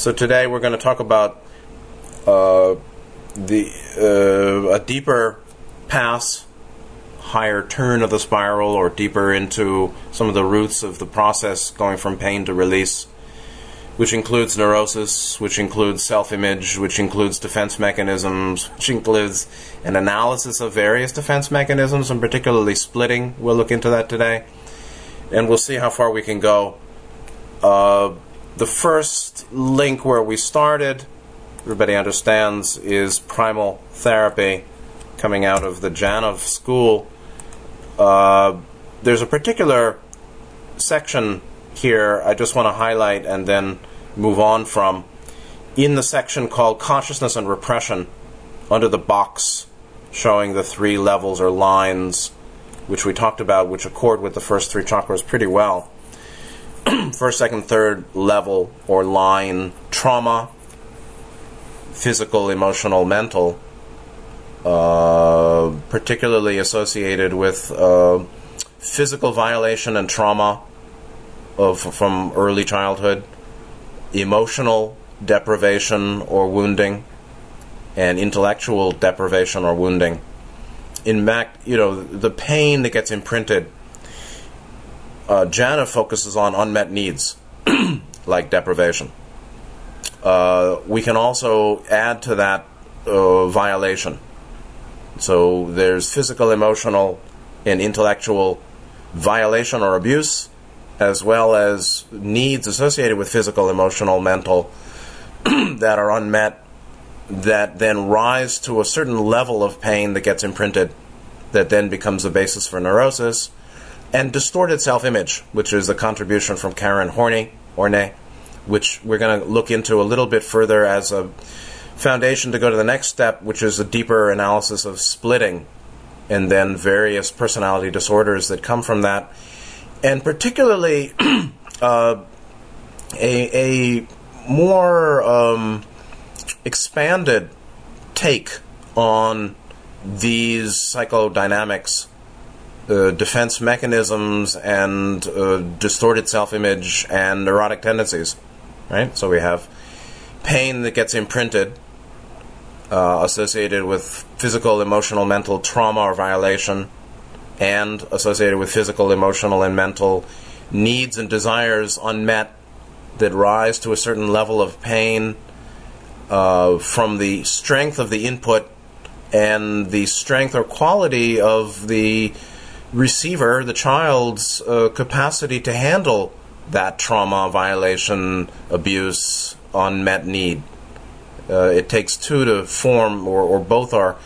So today we're going to talk about uh, the uh, a deeper pass, higher turn of the spiral, or deeper into some of the roots of the process going from pain to release, which includes neurosis, which includes self-image, which includes defense mechanisms, which includes an analysis of various defense mechanisms, and particularly splitting. We'll look into that today, and we'll see how far we can go. Uh, the first link where we started, everybody understands, is primal therapy coming out of the Janov school. Uh, there's a particular section here I just want to highlight and then move on from. In the section called Consciousness and Repression, under the box showing the three levels or lines which we talked about, which accord with the first three chakras pretty well. first, second, third level or line trauma, physical, emotional, mental, uh, particularly associated with uh, physical violation and trauma of from early childhood, emotional deprivation or wounding, and intellectual deprivation or wounding. In fact, you know the pain that gets imprinted uh, Janov focuses on unmet needs, like deprivation. Uh, we can also add to that uh, violation. So there's physical, emotional, and intellectual violation or abuse, as well as needs associated with physical, emotional, mental that are unmet, that then rise to a certain level of pain that gets imprinted, that then becomes the basis for neurosis and distorted self-image, which is a contribution from Karen Horney, Horney, which we're going to look into a little bit further as a foundation to go to the next step, which is a deeper analysis of splitting and then various personality disorders that come from that, and particularly uh, a, a, more um, expanded take on these psychodynamics uh, defense mechanisms and uh, distorted self image and neurotic tendencies. Right? So we have pain that gets imprinted uh, associated with physical, emotional, mental trauma or violation, and associated with physical, emotional, and mental needs and desires unmet that rise to a certain level of pain uh, from the strength of the input and the strength or quality of the receiver, the child's uh, capacity to handle that trauma, violation, abuse, unmet need. Uh, it takes two to form, or, or both are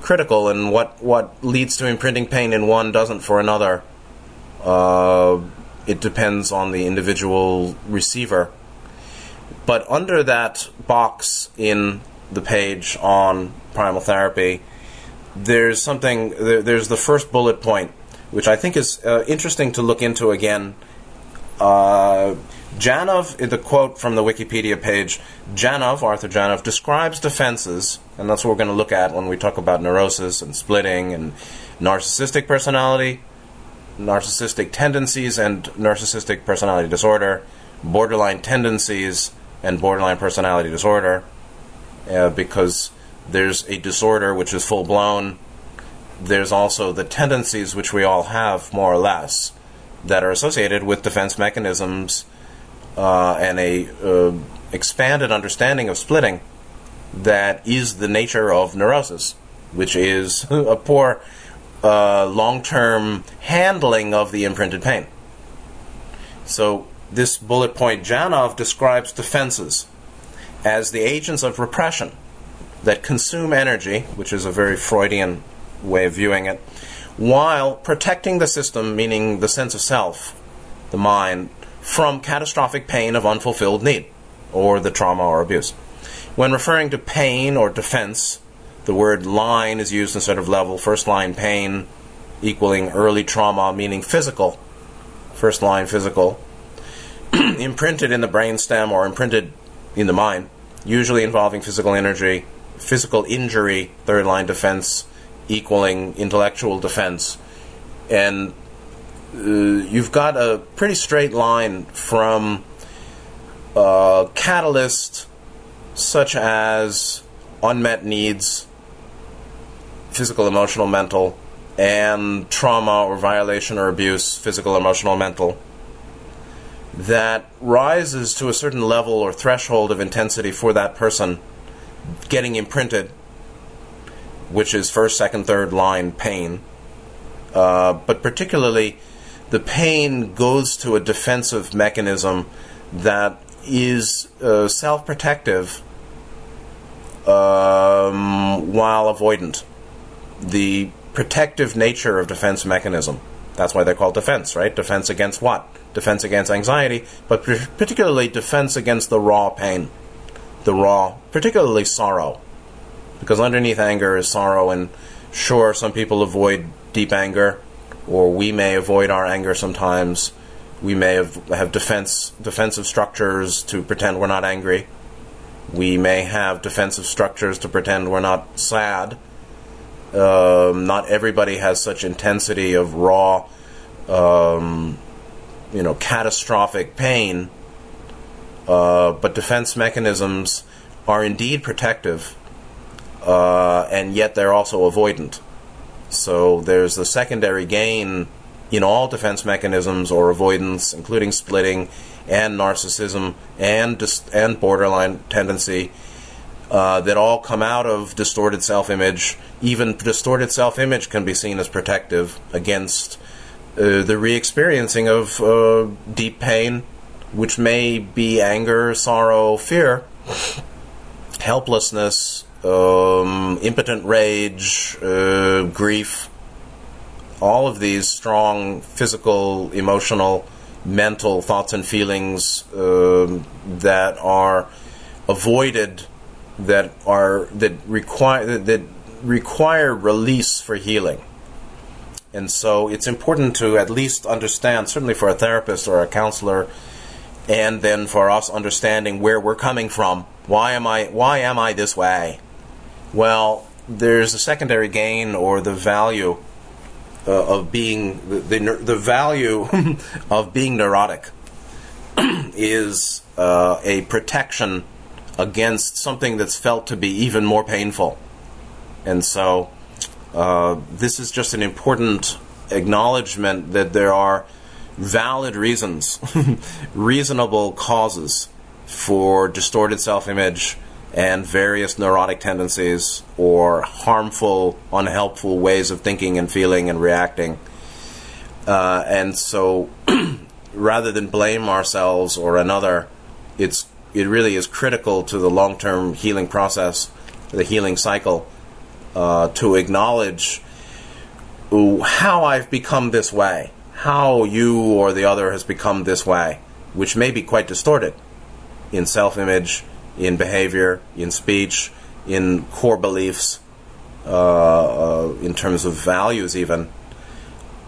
critical, and what, what leads to imprinting pain in one doesn't for another. Uh, it depends on the individual receiver. But under that box in the page on primal therapy, there's something, there, there's the first bullet point which I think is uh, interesting to look into again. Uh, Janov, the quote from the Wikipedia page, Janov, Arthur Janov, describes defenses, and that's what we're going to look at when we talk about neurosis and splitting and narcissistic personality, narcissistic tendencies and narcissistic personality disorder, borderline tendencies and borderline personality disorder, uh, because there's a disorder which is full blown there's also the tendencies which we all have, more or less, that are associated with defense mechanisms uh, and a uh, expanded understanding of splitting that is the nature of neurosis, which is a poor uh, long-term handling of the imprinted pain. So this bullet point Janov describes defenses as the agents of repression that consume energy, which is a very Freudian way of viewing it, while protecting the system, meaning the sense of self, the mind, from catastrophic pain of unfulfilled need, or the trauma or abuse. When referring to pain or defense, the word line is used instead of level. First line pain equaling early trauma, meaning physical. First line physical. imprinted in the brainstem or imprinted in the mind, usually involving physical energy, physical injury, third line defense, equaling intellectual defense. And uh, you've got a pretty straight line from uh, catalyst such as unmet needs, physical, emotional, mental, and trauma or violation or abuse, physical, emotional, mental, that rises to a certain level or threshold of intensity for that person getting imprinted, which is first, second, third line pain. Uh, but particularly, the pain goes to a defensive mechanism that is uh, self protective um, while avoidant. The protective nature of defense mechanism. That's why they're called defense, right? Defense against what? Defense against anxiety, but particularly defense against the raw pain, the raw, particularly sorrow. Because underneath anger is sorrow, and sure, some people avoid deep anger, or we may avoid our anger sometimes. We may have, have defense defensive structures to pretend we're not angry. We may have defensive structures to pretend we're not sad um, not everybody has such intensity of raw, um, you know, catastrophic pain. Uh, but defense mechanisms are indeed protective, uh, and yet they're also avoidant. So there's the secondary gain in all defense mechanisms or avoidance, including splitting and narcissism and dis- and borderline tendency uh, that all come out of distorted self image. Even distorted self image can be seen as protective against uh, the re experiencing of uh, deep pain, which may be anger, sorrow, fear, helplessness, um, impotent rage, uh, grief. All of these strong physical, emotional, mental thoughts and feelings um, that are avoided that are that require that, that require release for healing. And so it's important to at least understand, certainly for a therapist or a counselor, and then for us understanding where we're coming from. Why am I why am I this way? Well, there's a secondary gain or the value uh, of being the, the, the value of being neurotic is uh, a protection against something that's felt to be even more painful. And so, uh, this is just an important acknowledgement that there are valid reasons, reasonable causes for distorted self image and various neurotic tendencies or harmful, unhelpful ways of thinking and feeling and reacting. Uh, and so, rather than blame ourselves or another, it's it really is critical to the long term healing process, the healing cycle, uh, to acknowledge how I've become this way, how you or the other has become this way, which may be quite distorted in self image, in behavior, in speech, in core beliefs, uh, uh, in terms of values, even.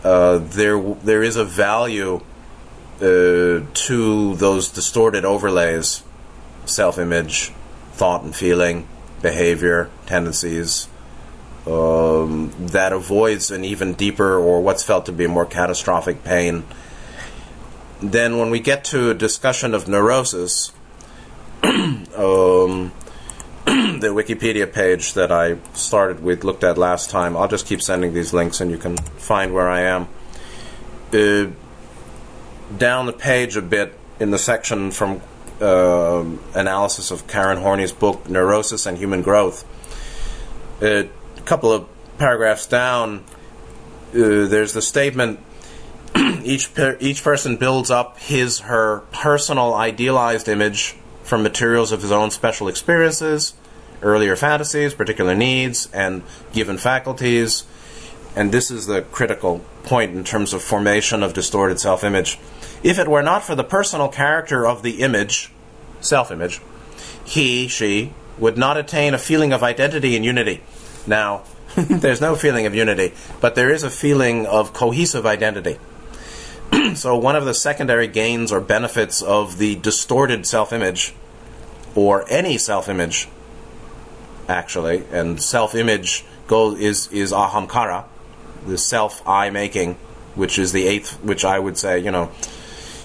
Uh, there, there is a value uh, to those distorted overlays self image, thought and feeling, behavior, tendencies, um, that avoids an even deeper or what's felt to be a more catastrophic pain. Then, when we get to a discussion of neurosis, um, the Wikipedia page that I started with, looked at last time, I'll just keep sending these links and you can find where I am. Uh, down the page a bit in the section from uh, analysis of Karen Horney's book Neurosis and Human Growth. A couple of paragraphs down, uh, there's the statement each per- each person builds up his her personal idealized image from materials of his own special experiences, earlier fantasies, particular needs, and given faculties. And this is the critical point in terms of formation of distorted self image. If it were not for the personal character of the image, self image, he, she, would not attain a feeling of identity and unity. Now, there's no feeling of unity, but there is a feeling of cohesive identity. so, one of the secondary gains or benefits of the distorted self image, or any self image, actually, and self image is, is ahamkara, the self I making, which is the eighth, which I would say, you know,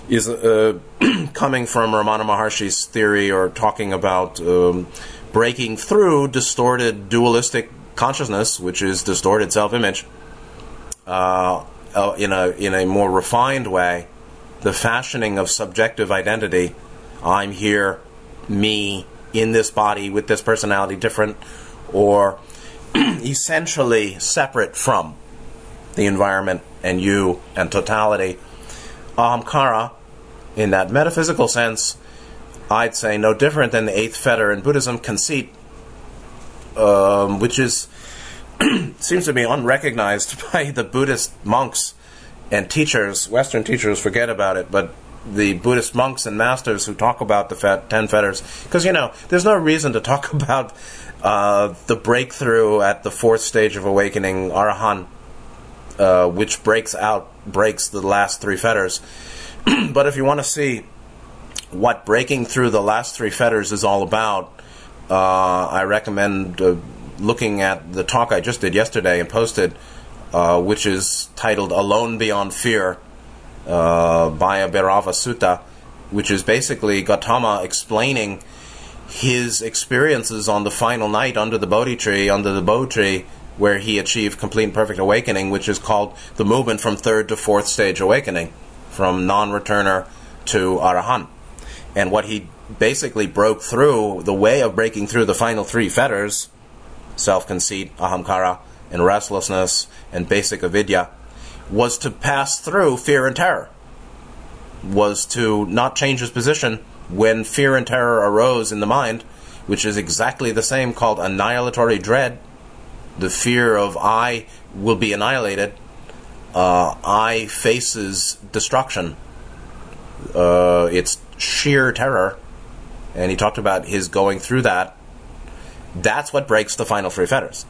is uh, coming from Ramana Maharshi's theory or talking about um, breaking through distorted dualistic consciousness, which is distorted self-image, uh, uh, in a in a more refined way, the fashioning of subjective identity. I'm here, me in this body with this personality, different or essentially separate from the environment and you and totality. Ahamkara, in that metaphysical sense, I'd say no different than the eighth fetter in Buddhism, conceit, um, which is seems to be unrecognized by the Buddhist monks and teachers. Western teachers forget about it, but the Buddhist monks and masters who talk about the fet- ten fetters, because you know, there's no reason to talk about uh, the breakthrough at the fourth stage of awakening, Arahant, uh, which breaks out, breaks the last three fetters. but if you want to see what breaking through the last three fetters is all about, uh, I recommend uh, looking at the talk I just did yesterday and posted, uh, which is titled Alone Beyond Fear uh, Bhayabherava Sutta, which is basically Gautama explaining his experiences on the final night under the Bodhi tree, under the Bodhi tree, where he achieved complete and perfect awakening, which is called the movement from third to fourth stage awakening, from non returner to Arahant. And what he basically broke through, the way of breaking through the final three fetters self conceit, ahamkara, and restlessness, and basic avidya was to pass through fear and terror, was to not change his position when fear and terror arose in the mind, which is exactly the same called annihilatory dread, the fear of I will be annihilated, uh, I faces destruction. Uh, it's sheer terror. And he talked about his going through that. That's what breaks the final three fetters.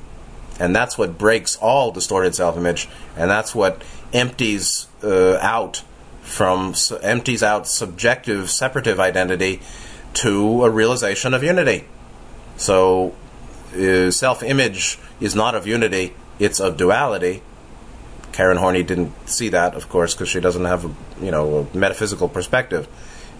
And that's what breaks all distorted self image. And that's what empties uh, out from empties out subjective separative identity to a realization of unity. So uh, self-image is not of unity; it's of duality. Karen Horney didn't see that, of course, because she doesn't have a you know a metaphysical perspective.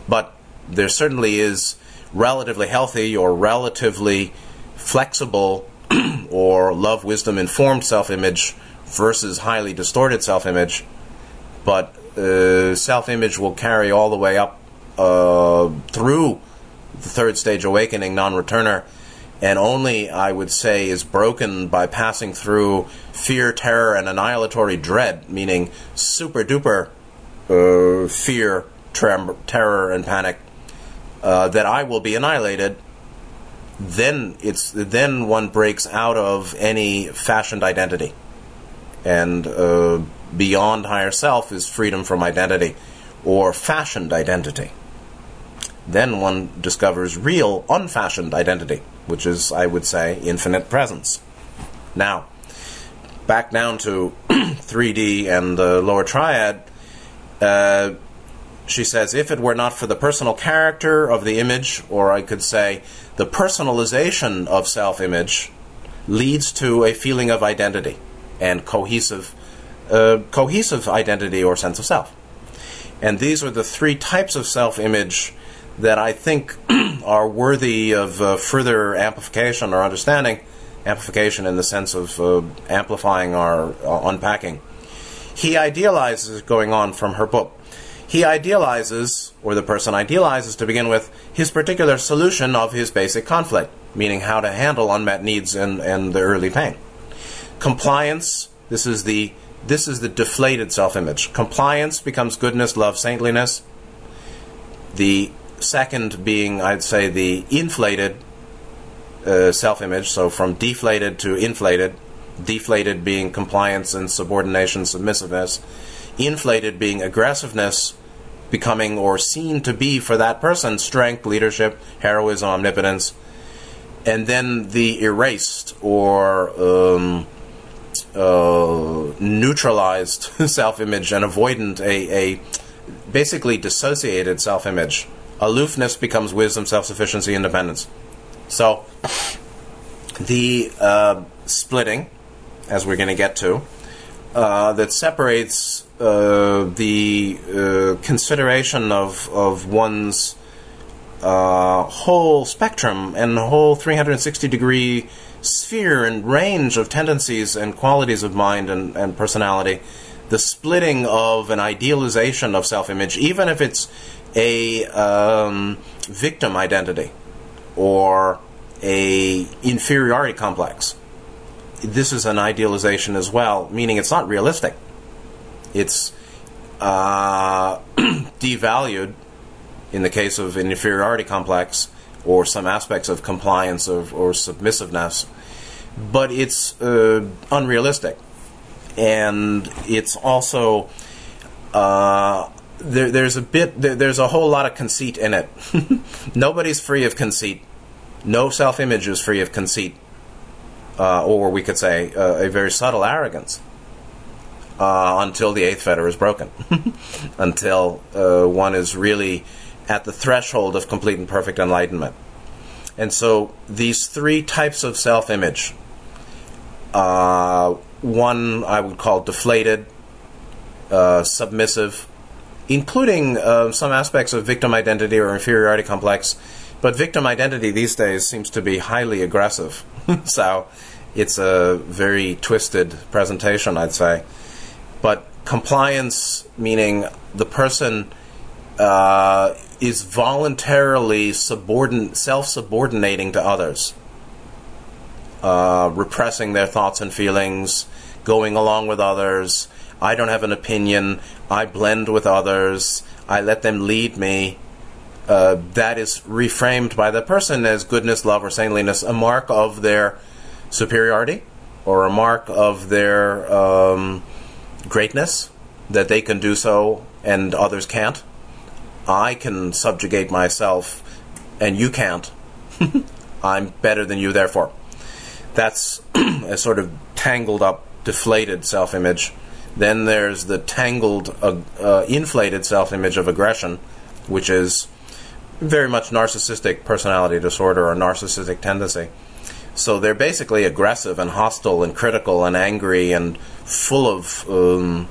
But there certainly is relatively healthy or relatively flexible or love, wisdom, informed self-image versus highly distorted self-image. But uh, self-image will carry all the way up uh, through the third stage awakening, non-returner, and only I would say is broken by passing through fear, terror, and annihilatory dread, meaning super duper uh, fear, trem- terror, and panic. Uh, that I will be annihilated. Then it's then one breaks out of any fashioned identity, and uh, beyond higher self is freedom from identity or fashioned identity. Then one discovers real, unfashioned identity, which is, I would say, infinite presence. Now, back down to 3D and the lower triad, uh, she says, if it were not for the personal character of the image, or I could say the personalization of self image, leads to a feeling of identity and cohesive a cohesive identity or sense of self. And these are the three types of self image that I think are worthy of uh, further amplification or understanding. Amplification in the sense of uh, amplifying or uh, unpacking. He idealizes going on from her book. He idealizes, or the person idealizes to begin with, his particular solution of his basic conflict, meaning how to handle unmet needs and, and the early pain. Compliance, this is the this is the deflated self image. Compliance becomes goodness, love, saintliness. The second being, I'd say, the inflated uh, self image, so from deflated to inflated. Deflated being compliance and subordination, submissiveness. Inflated being aggressiveness, becoming or seen to be for that person strength, leadership, heroism, omnipotence. And then the erased or. Um, uh, neutralized self-image and avoidant, a, a basically dissociated self-image. Aloofness becomes wisdom, self-sufficiency, independence. So the uh, splitting, as we're going to get to, uh, that separates uh, the uh, consideration of of one's uh, whole spectrum and the whole 360 degree sphere and range of tendencies and qualities of mind and, and personality, the splitting of an idealization of self image, even if it's a um, victim identity or a inferiority complex. This is an idealization as well, meaning it's not realistic. It's uh, devalued in the case of an inferiority complex or some aspects of compliance or, or submissiveness, but it's uh, unrealistic. And it's also, uh, there, there's a bit, there, there's a whole lot of conceit in it. Nobody's free of conceit. No self image is free of conceit. Uh, or we could say uh, a very subtle arrogance. Uh, until the eighth fetter is broken, until uh, one is really at the threshold of complete and perfect enlightenment. And so these three types of self image uh, one I would call deflated, uh, submissive, including some aspects of victim identity or inferiority complex. But victim identity these days seems to be highly aggressive. so it's a very twisted presentation, I'd say. But compliance, meaning the person uh, is voluntarily subordin- self-subordinating to others, uh, repressing their thoughts and feelings, going along with others. I don't have an opinion. I blend with others. I let them lead me. Uh, that is reframed by the person as goodness, love, or saintliness, a mark of their superiority or a mark of their um, greatness that they can do so and others can't. I can subjugate myself and you can't. I'm better than you, therefore. That's a sort of tangled up, deflated self image. Then there's the tangled, uh, uh, inflated self image of aggression, which is very much narcissistic personality disorder or narcissistic tendency. So they're basically aggressive and hostile and critical and angry and full of um,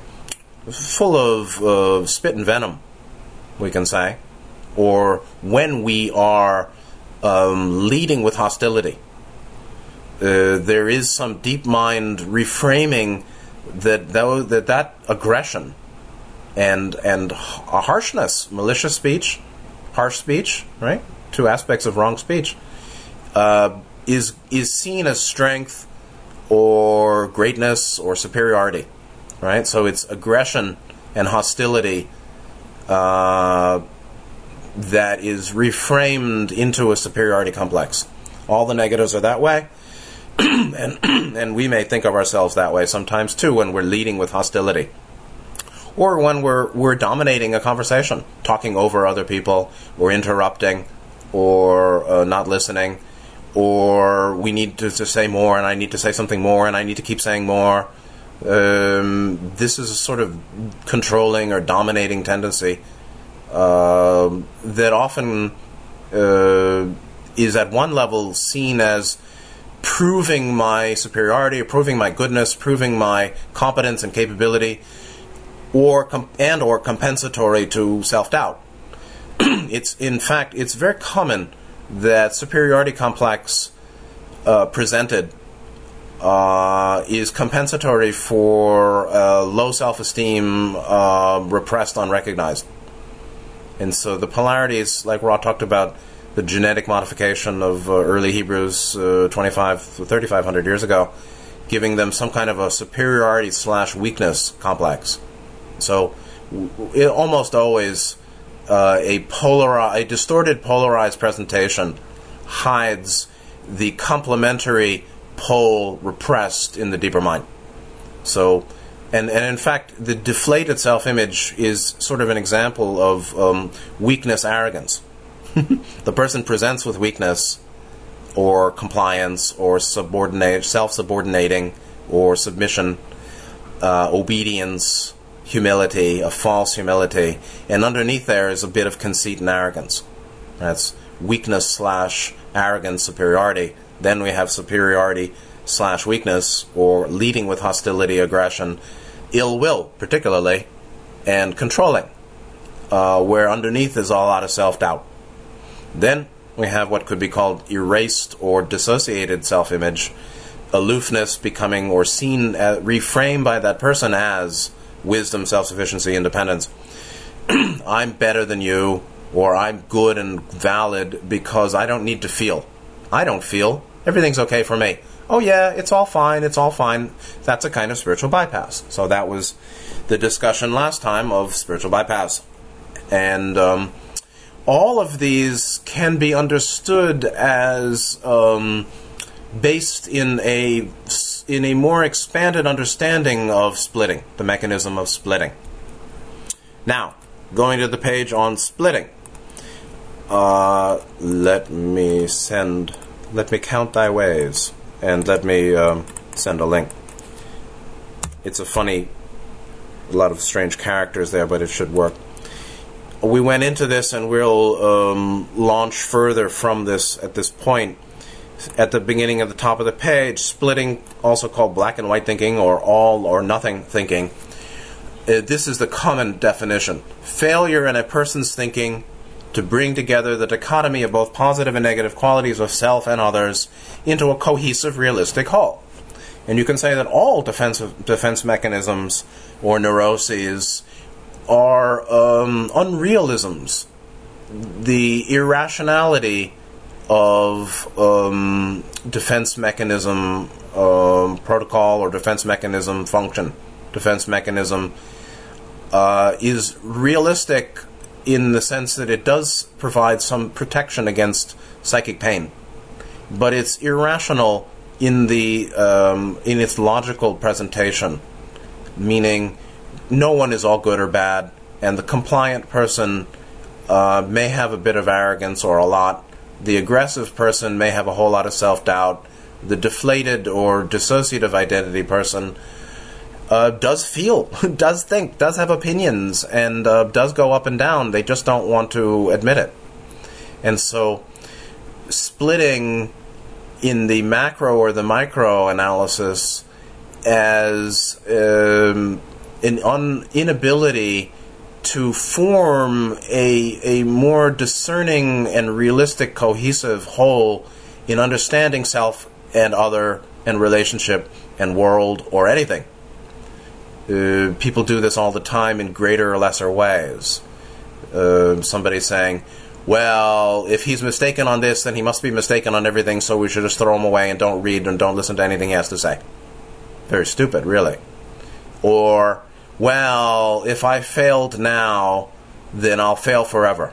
full of uh, spit and venom we can say, or when we are um, leading with hostility. Uh, there is some deep mind reframing that though that that aggression and and harshness, malicious speech, harsh speech, right? Two aspects of wrong speech uh, is is seen as strength or greatness or superiority, right? So it's aggression and hostility uh, that is reframed into a superiority complex. All the negatives are that way, and and we may think of ourselves that way sometimes too when we're leading with hostility, or when we're we're dominating a conversation, talking over other people, or interrupting, or uh, not listening, or we need to, to say more, and I need to say something more, and I need to keep saying more um, this is a sort of controlling or dominating tendency uh, that often uh, is at one level seen as proving my superiority, proving my goodness, proving my competence and capability, or com- and or compensatory to self doubt. it's in fact it's very common that superiority complex uh, presented uh, is compensatory for uh, low self esteem, uh, repressed, unrecognized. And so the polarities, like Ra talked about, the genetic modification of uh, early Hebrews uh, 25, 3,500 years ago, giving them some kind of a superiority slash weakness complex. So it almost always uh, a polar, a distorted polarized presentation hides the complementary pole repressed in the deeper mind. So, and, and in fact, the deflated self image is sort of an example of um, weakness arrogance. the person presents with weakness or compliance or subordinate, self subordinating or submission, uh, obedience, humility, a false humility, and underneath there is a bit of conceit and arrogance. That's weakness slash arrogance, superiority then we have superiority slash weakness or leading with hostility, aggression, ill will, particularly, and controlling, uh, where underneath is a lot of self doubt. Then we have what could be called erased or dissociated self image, aloofness becoming or seen, uh, reframed by that person as wisdom, self sufficiency, independence. I'm better than you, or I'm good and valid because I don't need to feel. I don't feel. Everything's okay for me. Oh, yeah, it's all fine, it's all fine. That's a kind of spiritual bypass. So that was the discussion last time of spiritual bypass. And um, all of these can be understood as um, based in a in a more expanded understanding of splitting, the mechanism of splitting. Now, going to the page on splitting. Uh, let me send. Let me count thy ways, and let me um, send a link. It's a funny, a lot of strange characters there, but it should work. We went into this, and we'll um, launch further from this at this point. At the beginning of the top of the page, splitting, also called black and white thinking or all or nothing thinking. Uh, this is the common definition failure in a person's thinking to bring together the dichotomy of both positive and negative qualities of self and others into a cohesive, realistic whole. And you can say that all defensive defense mechanisms or neuroses are um, unrealisms. The irrationality of um, defense mechanism um, protocol or defense mechanism function, defense mechanism uh, is realistic in the sense that it does provide some protection against psychic pain, but it's irrational in the um, in its logical presentation, meaning no one is all good or bad, and the compliant person uh, may have a bit of arrogance or a lot. The aggressive person may have a whole lot of self doubt. The deflated or dissociative identity person uh, does feel, does think, does have opinions, and uh, does go up and down. They just don't want to admit it. And so, splitting in the macro or the micro analysis as um, an un- inability to form a, a more discerning and realistic, cohesive whole in understanding self and other and relationship and world or anything. Uh, people do this all the time in greater or lesser ways. Uh, somebody saying, well, if he's mistaken on this, then he must be mistaken on everything, so we should just throw him away and don't read and don't listen to anything he has to say. Very stupid, really. Or, well, if I failed now, then I'll fail forever.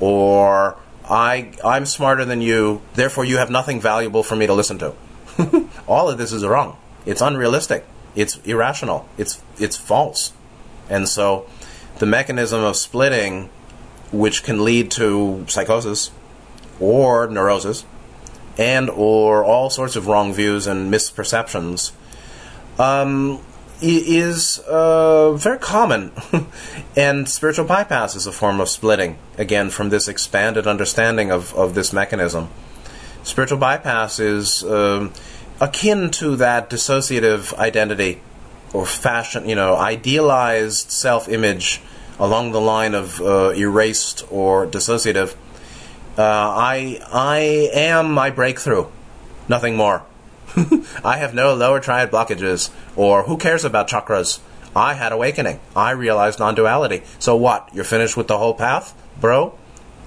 Or, I, I'm smarter than you, therefore you have nothing valuable for me to listen to. All of this is wrong. It's unrealistic. It's irrational. It's it's false. And so the mechanism of splitting which can lead to psychosis or neurosis and or all sorts of wrong views and misperceptions um, is uh, very common. and spiritual bypass is a form of splitting, again, from this expanded understanding of, of this mechanism. Spiritual bypass is um, akin to that dissociative identity or fashion, you know, idealized self image along the line of uh, erased or dissociative. Uh, I I am my breakthrough, nothing more. I have no lower triad blockages, or who cares about chakras? I had awakening. I realized non duality. So what? You're finished with the whole path, bro?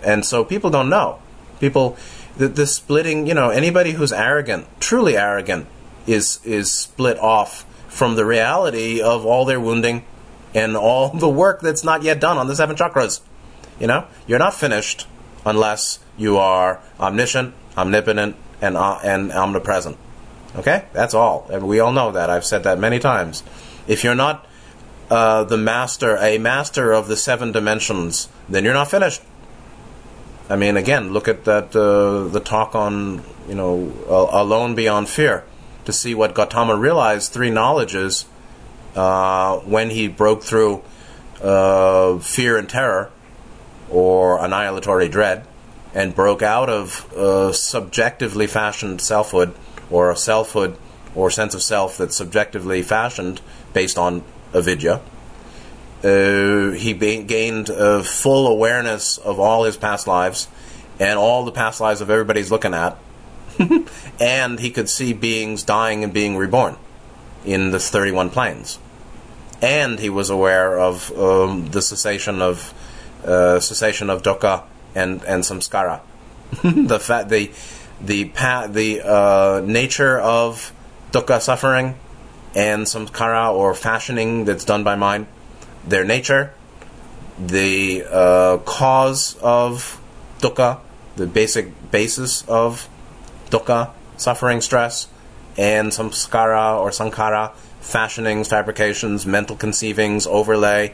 And so people don't know. People the, the splitting, you know, anybody who's arrogant, truly arrogant, is is split off from the reality of all their wounding and all the work that's not yet done on the seven chakras. You know, you're not finished unless you are omniscient, omnipotent, and uh, and omnipresent. Okay, that's all. And we all know that. I've said that many times. If you're not uh, the master, a master of the seven dimensions, then you're not finished. I mean, again, look at that uh, the talk on you know alone beyond fear to see what Gautama realized three knowledges uh, when he broke through uh, fear and terror or annihilatory dread and broke out of uh, subjectively fashioned selfhood or a selfhood or sense of self that's subjectively fashioned based on avidya. Uh, he ba- gained uh, full awareness of all his past lives and all the past lives of everybody's looking at. and he could see beings dying and being reborn in the 31 planes. And he was aware of um, the cessation of uh, cessation of dukkha and and samskara. the fa- the the pa- the uh, nature of dukkha suffering and samskara or fashioning that's done by mind, their nature, the uh, cause of dukkha, the basic basis of dukkha, suffering, stress, and samskara or sankara, fashionings, fabrications, mental conceivings, overlay,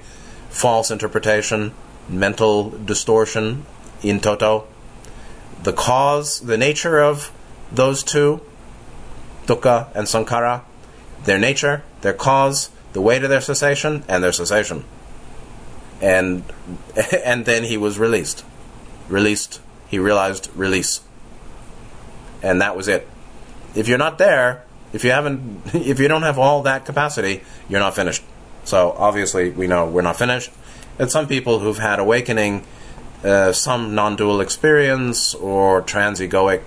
false interpretation, mental distortion in toto. The cause, the nature of those two, dukkha and sankara, their nature, their cause, the way to their cessation, and their cessation. And and then he was released. Released. He realized release. And that was it. If you're not there, if you haven't if you don't have all that capacity, you're not finished. So obviously we know we're not finished. And some people who've had awakening, uh, some non-dual experience or trans-egoic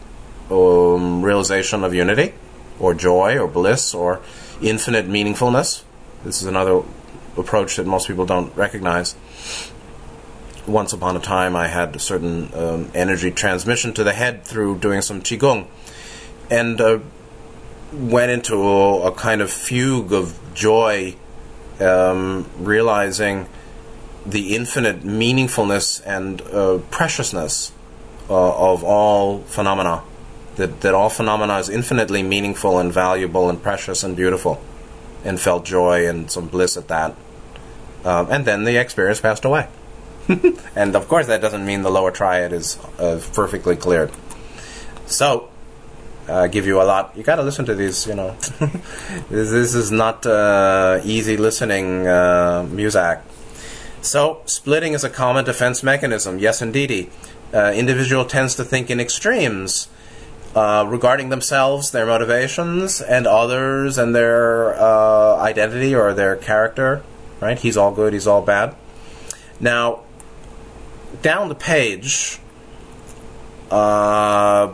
um, realization of unity, or joy, or bliss, or infinite meaningfulness. This is another approach that most people don't recognize. Once upon a time, I had a certain um, energy transmission to the head through doing some qigong, and uh, went into a, a, kind of fugue of joy, um, realizing the infinite meaningfulness and uh, preciousness uh, of all phenomena. That, that all phenomena is infinitely meaningful and valuable and precious and beautiful, and felt joy and some bliss at that. Um, and then the experience passed away. and of course, that doesn't mean the lower triad is uh, perfectly cleared. So, uh, give you a lot. You got to listen to these. You know, this, this, is not uh, easy listening uh, music. So, splitting is a common defense mechanism. Yes, indeedy. Uh, individual tends to think in extremes uh, regarding themselves, their motivations, and others, and their uh, identity or their character. Right? He's all good. He's all bad. Now, down the page, uh,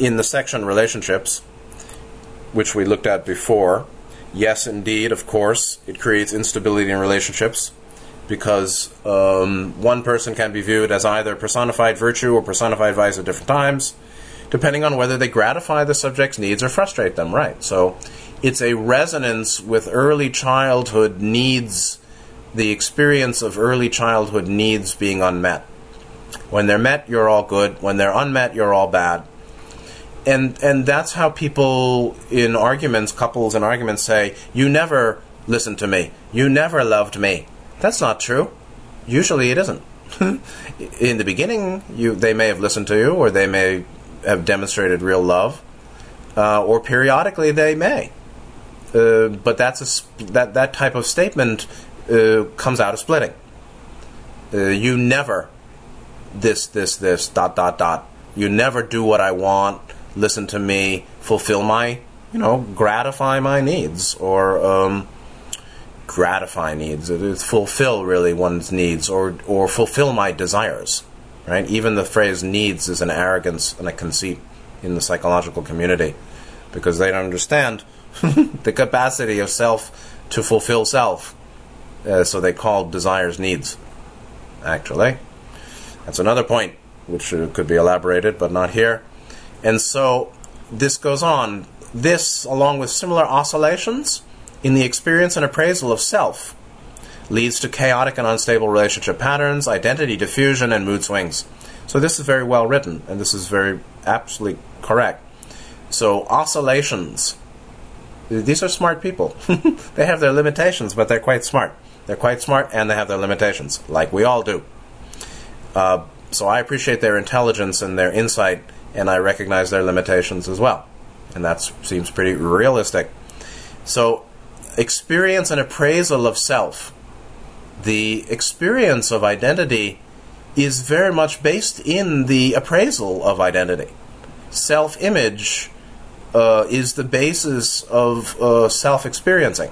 in the section relationships, which we looked at before, yes, indeed, of course, it creates instability in relationships because um, one person can be viewed as either personified virtue or personified vice at different times, depending on whether they gratify the subject's needs or frustrate them, right? So it's a resonance with early childhood needs, the experience of early childhood needs being unmet. When they're met, you're all good. When they're unmet, you're all bad and and that's how people in arguments, couples in arguments say, "You never listened to me. You never loved me." That's not true. Usually, it isn't. in the beginning, you they may have listened to you, or they may have demonstrated real love, uh, or periodically they may. Uh, but that's a that that type of statement uh, comes out of splitting. Uh, you never this this this dot dot dot. You never do what I want listen to me, fulfill my, you know, gratify my needs or um, gratify needs. It is fulfill really one's needs or or fulfill my desires. Right? Even the phrase needs is an arrogance and a conceit in the psychological community because they don't understand the capacity of self to fulfill self. Uh, so they call desires needs. Actually, that's another point which uh, could be elaborated, but not here. And so this goes on. This, along with similar oscillations in the experience and appraisal of self, leads to chaotic and unstable relationship patterns, identity diffusion, and mood swings. So this is very well written, and this is very absolutely correct. So oscillations. These are smart people. they have their limitations, but they're quite smart. They're quite smart, and they have their limitations, like we all do. Uh, so I appreciate their intelligence and their insight and I recognize their limitations as well. And that seems pretty realistic. So, experience and appraisal of self. The experience of identity is very much based in the appraisal of identity. Self image uh, is the basis of uh, self experiencing.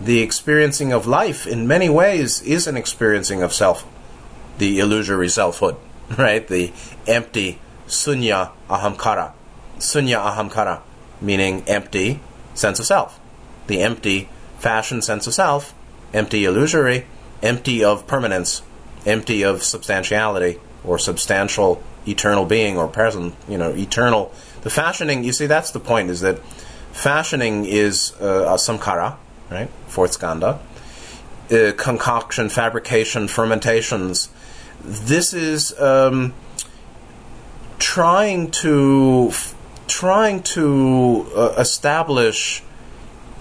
The experiencing of life, in many ways, is an experiencing of self, the illusory selfhood, right? The empty sunya ahamkara. Sunya ahamkara, meaning empty sense of self. The empty fashion sense of self, empty illusory, empty of permanence, empty of substantiality or substantial eternal being or present, you know, eternal. The fashioning, you see, that's the point, is that fashioning is uh, a samkara, right? Fourth skandha. Uh, concoction, fabrication, fermentations. This is um, trying to trying to uh, establish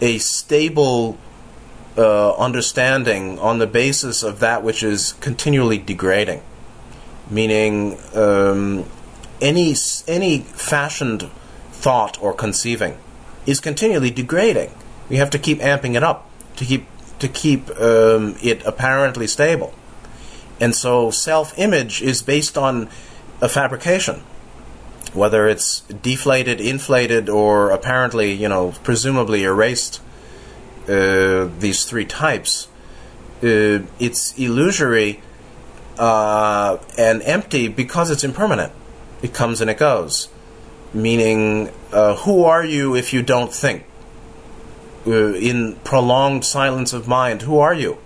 a stable uh, understanding on the basis of that which is continually degrading, meaning um, any any fashioned thought or conceiving is continually degrading. We have to keep amping it up to keep to keep um, it apparently stable, and so self-image is based on a fabrication, whether it's deflated, inflated, or apparently, you know, presumably erased. Uh, these three types, uh, it's illusory uh, and empty because it's impermanent. It comes and it goes. Meaning, uh, who are you if you don't think? Uh, in prolonged silence of mind, who are you?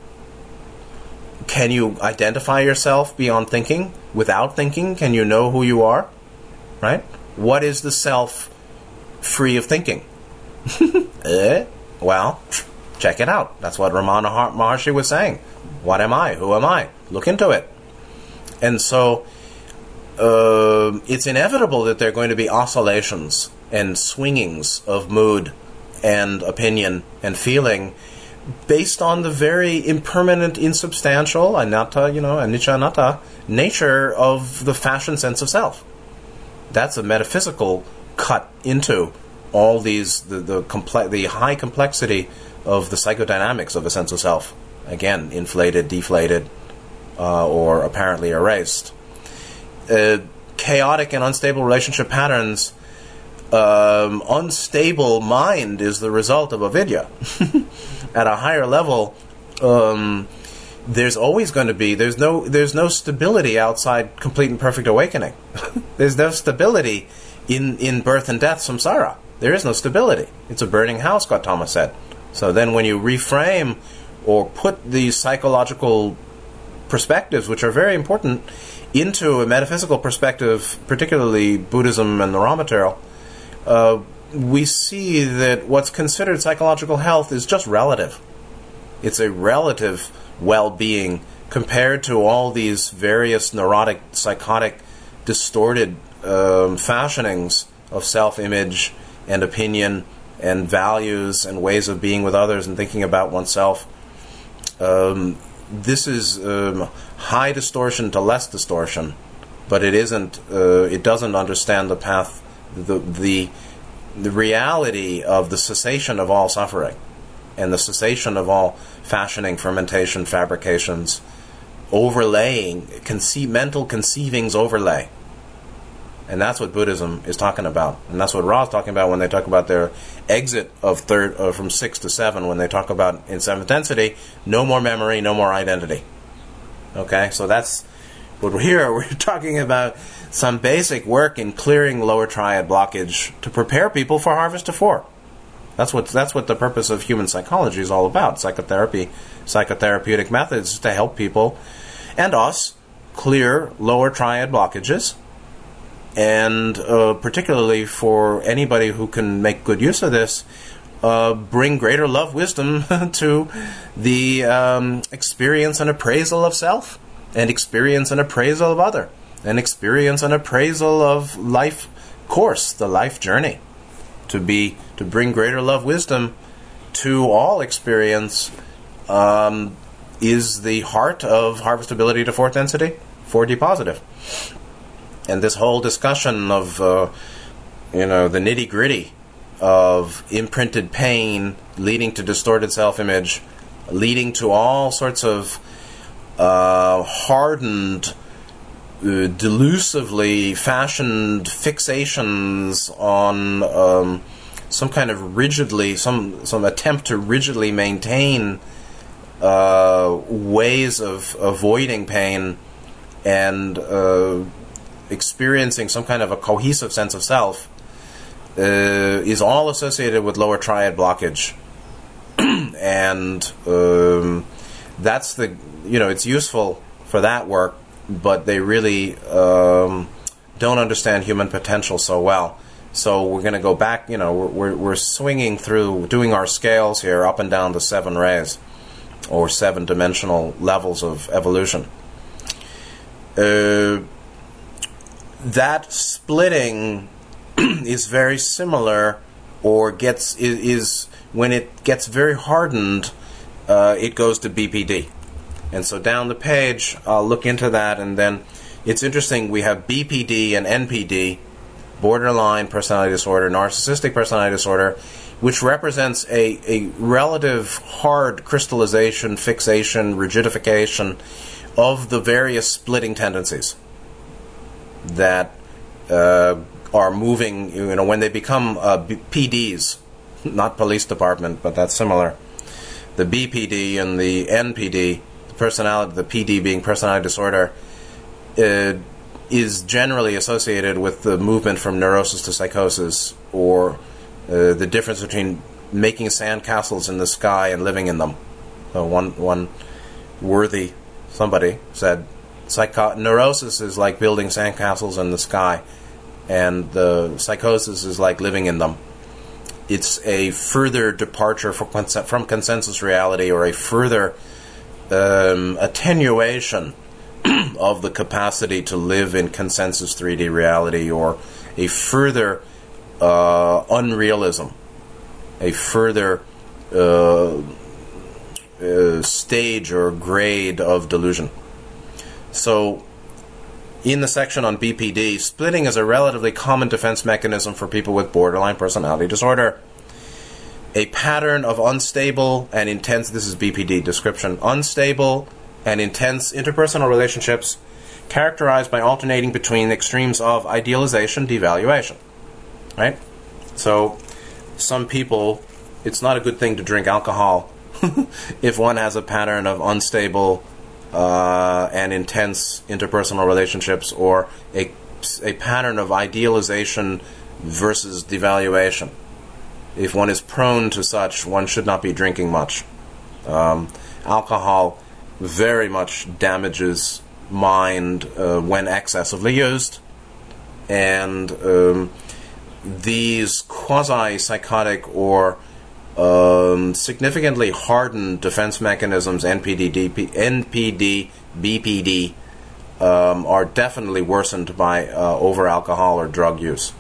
Can you identify yourself beyond thinking? Without thinking, can you know who you are? Right? What is the self free of thinking? eh? Well, check it out. That's what Ramana Maharshi was saying. What am I? Who am I? Look into it. And so uh, it's inevitable that there are going to be oscillations and swingings of mood and opinion and feeling based on the very impermanent, insubstantial, anatta, you know, anicca anatta nature of the fashion sense of self. That's a metaphysical cut into all these the the, comple- the high complexity of the psychodynamics of a sense of self. Again, inflated, deflated, uh, or apparently erased. Uh, chaotic and unstable relationship patterns. Um, unstable mind is the result of avidya. At a higher level, um, there's always going to be there's no there's no stability outside complete and perfect awakening. there's no stability in in birth and death samsara. There is no stability. It's a burning house, Gautama said. So then, when you reframe or put these psychological perspectives, which are very important, into a metaphysical perspective, particularly Buddhism and the raw material, uh, we see that what's considered psychological health is just relative. It's a relative well being compared to all these various neurotic, psychotic, distorted um, fashionings of self image and opinion and values and ways of being with others and thinking about oneself. Um, this is um, high distortion to less distortion, but it isn't. Uh, it doesn't understand the path, the the the reality of the cessation of all suffering, and the cessation of all fashioning, fermentation, fabrications, overlaying, mental conceivings overlay and that's what Buddhism is talking about. And that's what Ra is talking about when they talk about their exit of third uh, from six to seven. When they talk about in seventh density, no more memory, no more identity. Okay, so that's we're here. We're talking about some basic work in clearing lower triad blockage to prepare people for harvest to four. That's what that's what the purpose of human psychology is all about. Psychotherapy, psychotherapeutic methods to help people and us clear lower triad blockages and uh, particularly for anybody who can make good use of this, uh, bring greater love wisdom to the um, experience and appraisal of self, and experience an appraisal of other, and experience an appraisal of life course, the life journey. To be to bring greater love wisdom to all experience um, is the heart of harvestability to fourth density, 4D positive and this whole discussion of uh, you know the nitty gritty of imprinted pain leading to distorted self image, leading to all sorts of uh, hardened uh, delusively fashioned fixations on um, some kind of rigidly, some some attempt to rigidly maintain uh, ways of avoiding pain and uh, experiencing some kind of a cohesive sense of self uh, is all associated with lower triad blockage, and um, that's the you know it's useful for that work, but they really um, don't understand human potential so well. So we're going to go back. You know, we're, we're swinging through, doing our scales here up and down the seven rays, or seven dimensional levels of evolution. Uh, that splitting is very similar, or gets is, is when it gets very hardened, uh, it goes to BPD. And so down the page, I'll look into that, and then it's interesting. We have BPD and NPD, borderline personality disorder, narcissistic personality disorder, which represents a, a relative hard crystallization, fixation, rigidification of the various splitting tendencies that uh, are moving, you know, when they become uh, PDs, not police department, but that's similar. The BPD and the NPD, the personality, the PD being personality disorder, uh, is generally associated with the movement from neurosis to psychosis, or uh, the difference between making sandcastles in the sky and living in them. So one one worthy somebody said, psycho- neurosis is like building sandcastles in the sky, and the psychosis is like living in them. It's a further departure from, from consensus reality, or a further um, attenuation of the capacity to live in consensus 3D reality, or a further uh, unrealism, a further uh, uh, stage or grade of delusion. So, in the section on BPD, splitting is a relatively common defense mechanism for people with borderline personality disorder. A pattern of unstable and intense, this is BPD description, unstable and intense interpersonal relationships characterized by alternating between extremes of idealization, devaluation. Right? So, some people, it's not a good thing to drink alcohol if one has a pattern of unstable uh, and intense interpersonal relationships or a, a pattern of idealization versus devaluation. If one is prone to such, one should not be drinking much. Um, alcohol very much damages mind uh, when excessively used, and um, these quasi psychotic or um, significantly hardened defense mechanisms, NPD, DP, NPD, BPD, um, are definitely worsened by uh, over alcohol or drug use.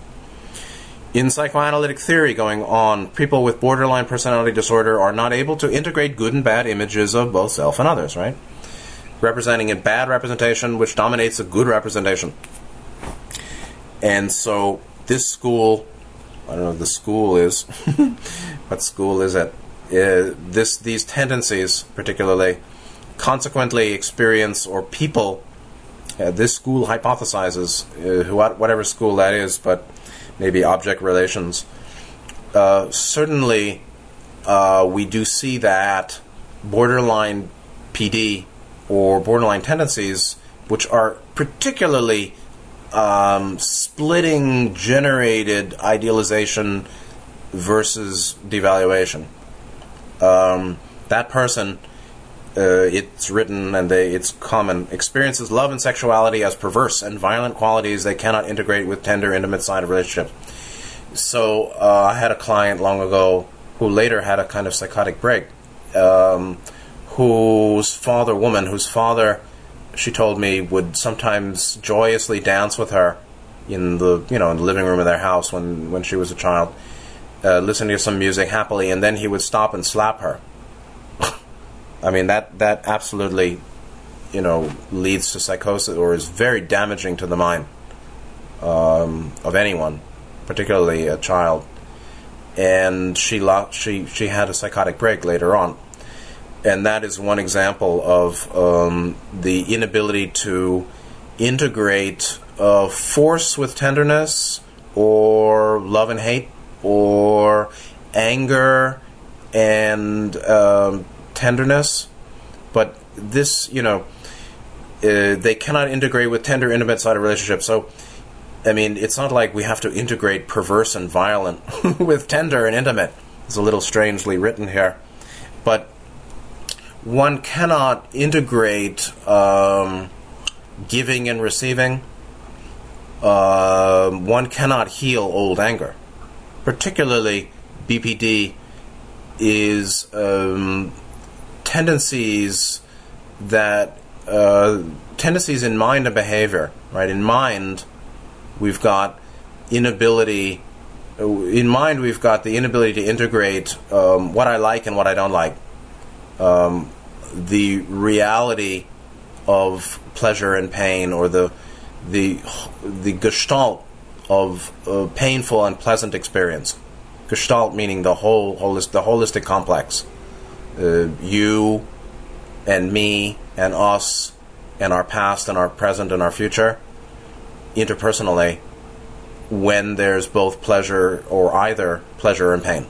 In psychoanalytic theory going on, people with borderline personality disorder are not able to integrate good and bad images of both self and others, right? Representing a bad representation which dominates a good representation. And so this school I don't know the school is. what school is it? Uh, this these tendencies, particularly, consequently experience or people. Uh, this school hypothesizes, uh, whatever school that is, but maybe object relations. Uh, certainly, uh, we do see that borderline PD or borderline tendencies, which are particularly um, splitting generated idealization versus devaluation. Um, that person, uh, it's written and they, it's common, experiences love and sexuality as perverse and violent qualities they cannot integrate with tender, intimate side of relationship. So uh, I had a client long ago who later had a kind of psychotic break, um, whose father, woman, whose father she told me would sometimes joyously dance with her in the you know in the living room of their house when when she was a child, uh, listening to some music happily, and then he would stop and slap her. I mean that that absolutely, you know, leads to psychosis or is very damaging to the mind um, of anyone, particularly a child. And she lo- she she had a psychotic break later on and that is one example of um, the inability to integrate uh, force with tenderness, or love and hate, or anger and um, tenderness. But this, you know, uh, they cannot integrate with tender, intimate side of relationships. So, I mean, it's not like we have to integrate perverse and violent with tender and intimate. It's a little strangely written here. But one cannot integrate um, giving and receiving. Uh, one cannot heal old anger. Particularly, BPD is um, tendencies that uh, tendencies in mind and behavior. Right in mind, we've got inability. In mind, we've got the inability to integrate um, what I like and what I don't like. Um, the reality of pleasure and pain, or the the the gestalt of a painful and pleasant experience. Gestalt meaning the whole holist, the holistic complex. Uh, you and me and us and our past and our present and our future interpersonally when there's both pleasure or either pleasure and pain.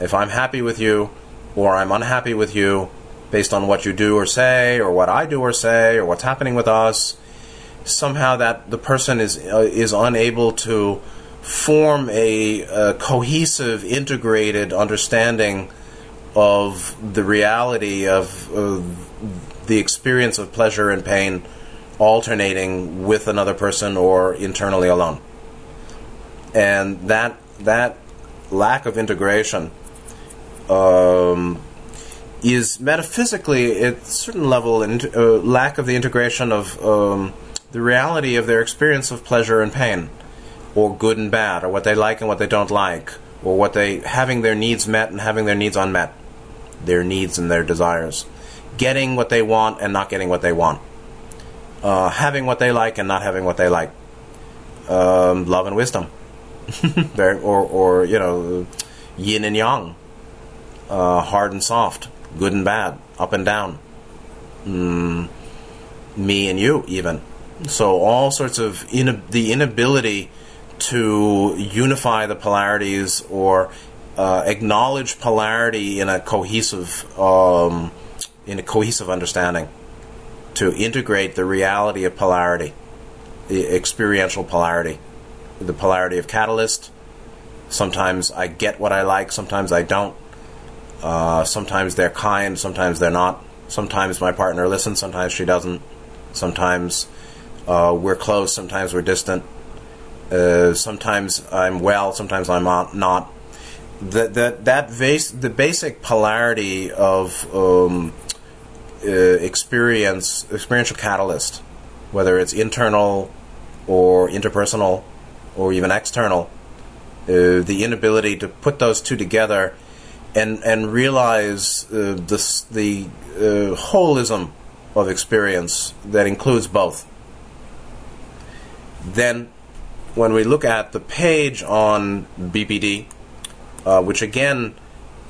If I'm happy with you or I'm unhappy with you based on what you do or say or what I do or say or what's happening with us, somehow that the person is uh, is unable to form a, a cohesive, integrated understanding of the reality of uh, the experience of pleasure and pain alternating with another person or internally alone. And that that lack of integration um, is metaphysically at a certain level a uh, lack of the integration of um, the reality of their experience of pleasure and pain, or good and bad, or what they like and what they don't like, or what they having their needs met and having their needs unmet, their needs and their desires, getting what they want and not getting what they want, uh, having what they like and not having what they like, um, love and wisdom, or or you know, yin and yang, uh, hard and soft, good and bad, up and down, mm, me and you even so all sorts of in, the inability to unify the polarities or uh, acknowledge polarity in a cohesive um, in a cohesive understanding to integrate the reality of polarity, the experiential polarity, the polarity of catalyst. Sometimes I get what I like, sometimes I don't. Uh, sometimes they're kind, sometimes they're not. Sometimes my partner listens, sometimes she doesn't. Sometimes uh, we're close, sometimes we're distant. Uh, sometimes I'm well, sometimes I'm not. That that that base, the basic polarity of um, uh, experience, experiential catalyst, whether it's internal or interpersonal or even external, uh, the inability to put those two together and and realize uh, this, the uh, holism of experience that includes both then, when we look at the page on BPD, uh, which again,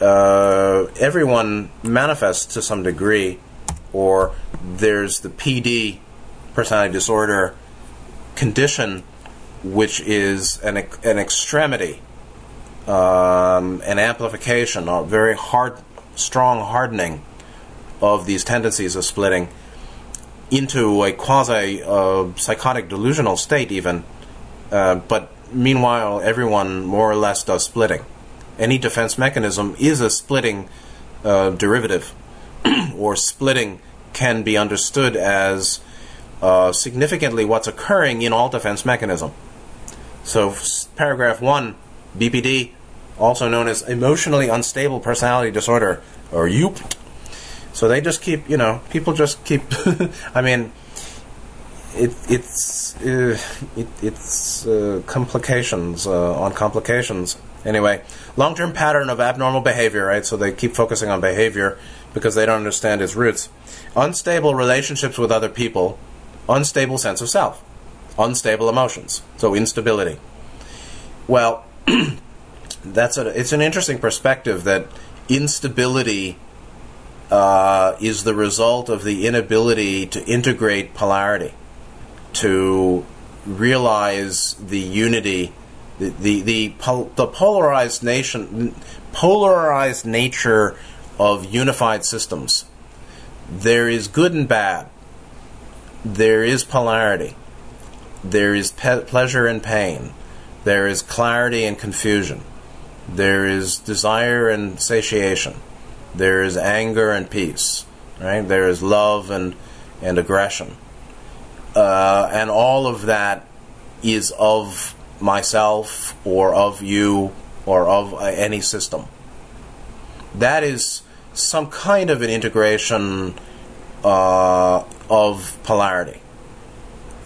uh, everyone manifests to some degree, or there's the PD, personality disorder condition, which is an, an extremity, um, an amplification, a very hard, strong hardening of these tendencies of splitting into a quasi uh, psychotic delusional state, even. Uh, but meanwhile, everyone more or less does splitting. Any defense mechanism is a splitting uh, derivative, or splitting can be understood as uh, significantly what's occurring in all defense mechanism. So, paragraph one, BPD, also known as emotionally unstable personality disorder, or UP, so they just keep, you know, people just keep. I mean, it, it's uh, it, it's uh, complications uh, on complications. Anyway, long-term pattern of abnormal behavior, right? So they keep focusing on behavior because they don't understand its roots. Unstable relationships with other people, unstable sense of self, unstable emotions. So instability. Well, that's a, it's an interesting perspective that instability uh, is the result of the inability to integrate polarity. to realize the unity, the the the, pol- the polarized nation, polarized nature of unified systems. There is good and bad. There is polarity. There is pe- pleasure and pain. There is clarity and confusion. There is desire and satiation. There is anger and peace. Right? There is love and and aggression. Uh, and all of that is of myself or of you or of uh, any system. That is some kind of an integration uh, of polarity.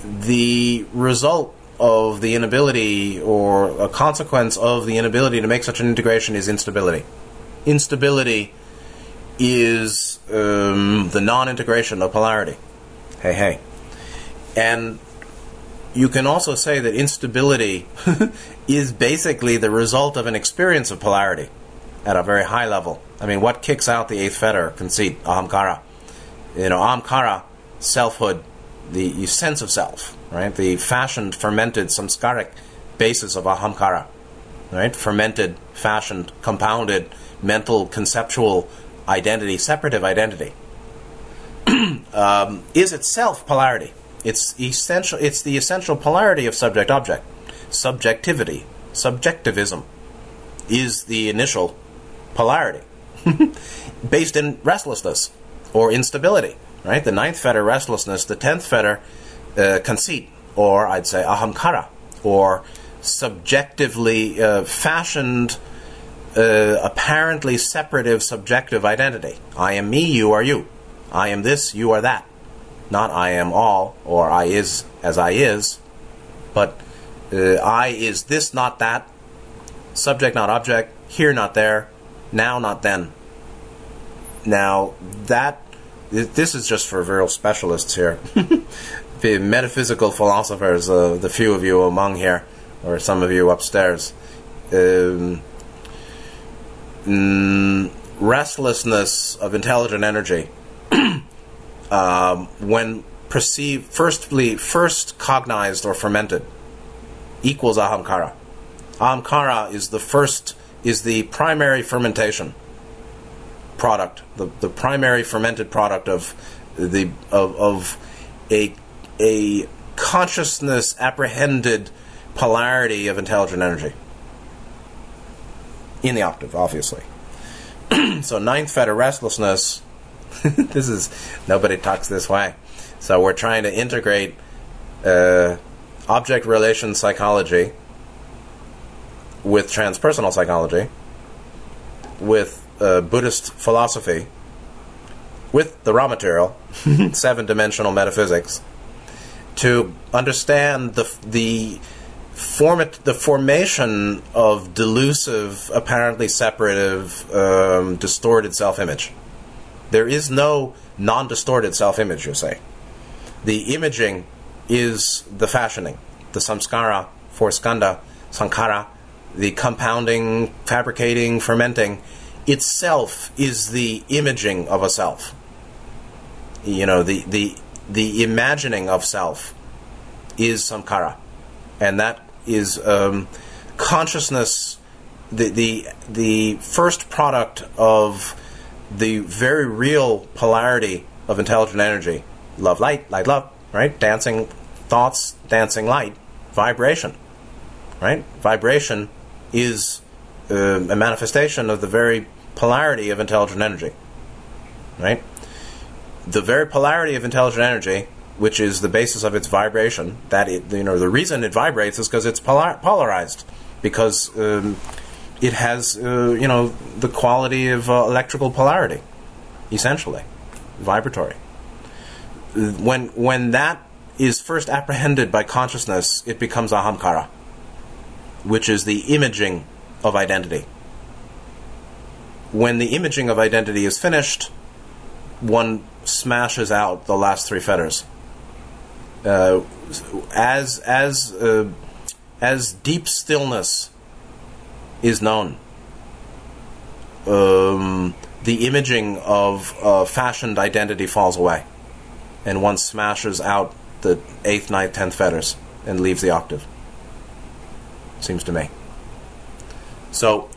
The result of the inability or a consequence of the inability to make such an integration is instability. Instability is um, the non integration of polarity. Hey, hey. And you can also say that instability is basically the result of an experience of polarity at a very high level. I mean, what kicks out the eighth fetter? Conceit, ahamkara. You know, ahamkara, selfhood, the sense of self, right? The fashioned, fermented, samskaric basis of ahamkara, right? Fermented, fashioned, compounded, mental, conceptual identity, separative identity, um, is itself polarity. It's essential. It's the essential polarity of subject-object. Subjectivity, subjectivism, is the initial polarity, based in restlessness or instability. Right. The ninth fetter, restlessness. The tenth fetter, uh, conceit, or I'd say ahamkara, or subjectively uh, fashioned, uh, apparently separative subjective identity. I am me, you are you. I am this, you are that. Not I am all, or I is as I is, but uh, I is this, not that. Subject, not object. Here, not there. Now, not then. Now, that this is just for real specialists here. the metaphysical philosophers, uh, the few of you among here, or some of you upstairs. Um, mm, restlessness of intelligent energy, um, when perceived, firstly, first cognized or fermented, equals ahamkara. Ahamkara is the first, is the primary fermentation product, the, the primary fermented product of the of, of a a consciousness apprehended polarity of intelligent energy in the octave, obviously. so ninth fetter restlessness. this is nobody talks this way. So we're trying to integrate uh, object relation psychology with transpersonal psychology, with uh, Buddhist philosophy with the raw material, seven dimensional metaphysics, to understand the the format the formation of delusive, apparently separative, um, distorted self image. There is no non distorted self image, you say. The imaging is the fashioning, the samskara, for skandha, sankhara, the compounding, fabricating, fermenting itself is the imaging of a self. You know, the the the imagining of self is samkara, and that is um, consciousness. The the the first product of the very real polarity of intelligent energy, love, light, light, love, right? Dancing thoughts, dancing light, vibration, right? Vibration is uh, a manifestation of the very polarity of intelligent energy. Right? The very polarity of intelligent energy, which is the basis of its vibration, that it, you know the reason it vibrates is because it's polar- polarized, because um, it has uh, you know the quality of uh, electrical polarity, essentially, vibratory. When when that is first apprehended by consciousness, it becomes ahamkara, which is the imaging of identity when the imaging of identity is finished, one smashes out the last three fetters. Uh, as as uh, as deep stillness is known, um, the imaging of uh, fashioned identity falls away, and one smashes out the eighth, ninth, tenth fetters and leaves the octave. Seems to me. So,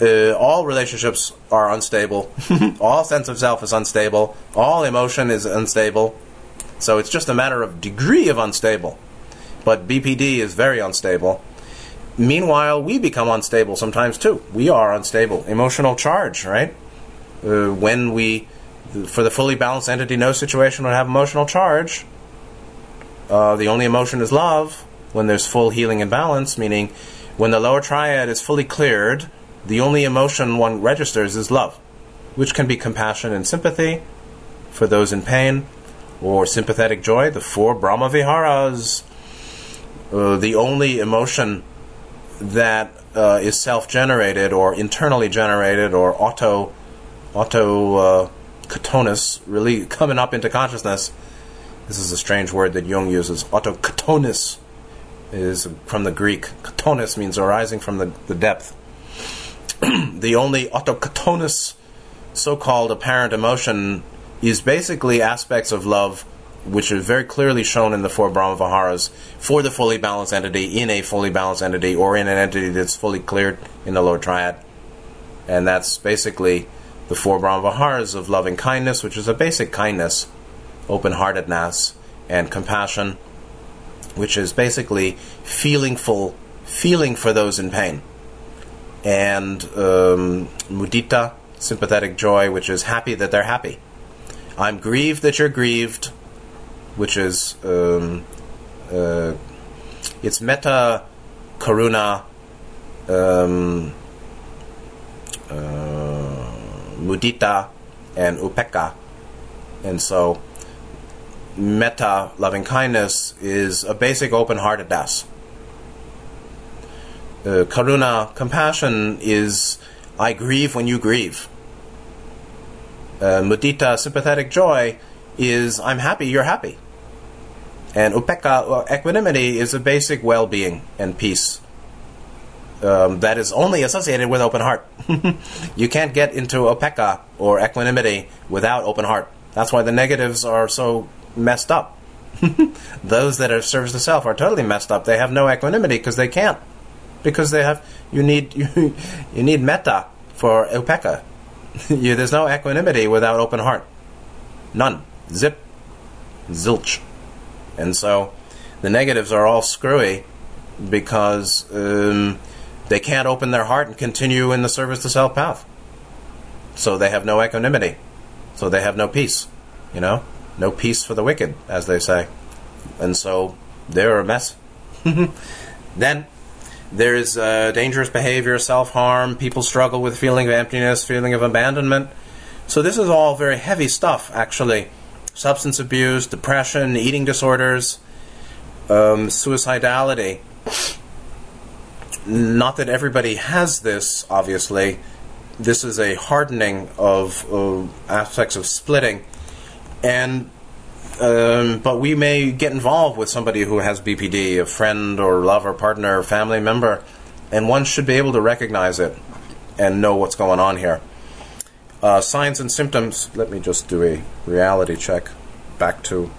uh, all relationships are unstable. all sense of self is unstable. All emotion is unstable. So it's just a matter of degree of unstable. But BPD is very unstable. Meanwhile, we become unstable sometimes too. We are unstable. Emotional charge, right? Uh, when we, for the fully balanced entity, no situation would have emotional charge. Uh, the only emotion is love when there's full healing and balance, meaning when the lower triad is fully cleared, the only emotion one registers is love, which can be compassion and sympathy for those in pain, or sympathetic joy, the four Brahma Viharas. Uh, the only emotion that uh, is self-generated or internally generated or auto auto uh, really coming up into consciousness. This is a strange word that Jung uses. Autochthonous is from the Greek. Katonis means arising from the, the depth. the only autochthonous, so-called apparent emotion, is basically aspects of love which are very clearly shown in the four Brahma Viharas for the fully balanced entity in a fully balanced entity or in an entity that's fully cleared in the lower triad. And that's basically the four Brahma Viharas of loving kindness, which is a basic kindness, open heartedness, and compassion, which is basically feeling full, feeling for those in pain. And um, mudita, sympathetic joy, which is happy that they're happy. I'm grieved that you're grieved, which is um, uh, it's metta, karuna, um, uh, mudita, and upekkha, and so metta, loving kindness, is a basic open-heartedness. Uh, karuna, compassion, is I grieve when you grieve. Uh, mudita, sympathetic joy, is I'm happy, you're happy. And upekkha, equanimity, is a basic well being and peace um, that is only associated with open heart. you can't get into upekkha or equanimity without open heart. That's why the negatives are so messed up. Those that are to self are totally messed up. They have no equanimity because they can't. Because they have you need you, you need metta for upekkha. you, there's no equanimity without open heart. None. Zip. Zilch. And so the negatives are all screwy because um, they can't open their heart and continue in the service to self path. So they have no equanimity. So they have no peace. You know? No peace for the wicked, as they say. And so they're a mess. then there's uh, dangerous behavior, self harm, people struggle with feeling of emptiness, feeling of abandonment. So this is all very heavy stuff, actually. Substance abuse, depression, eating disorders, um, suicidality. Not that everybody has this, obviously. This is a hardening of uh, aspects of splitting. And um, but we may get involved with somebody who has BPD, a friend or lover, partner, family member, and one should be able to recognize it and know what's going on here. Uh, signs and symptoms. Let me just do a reality check. Back to.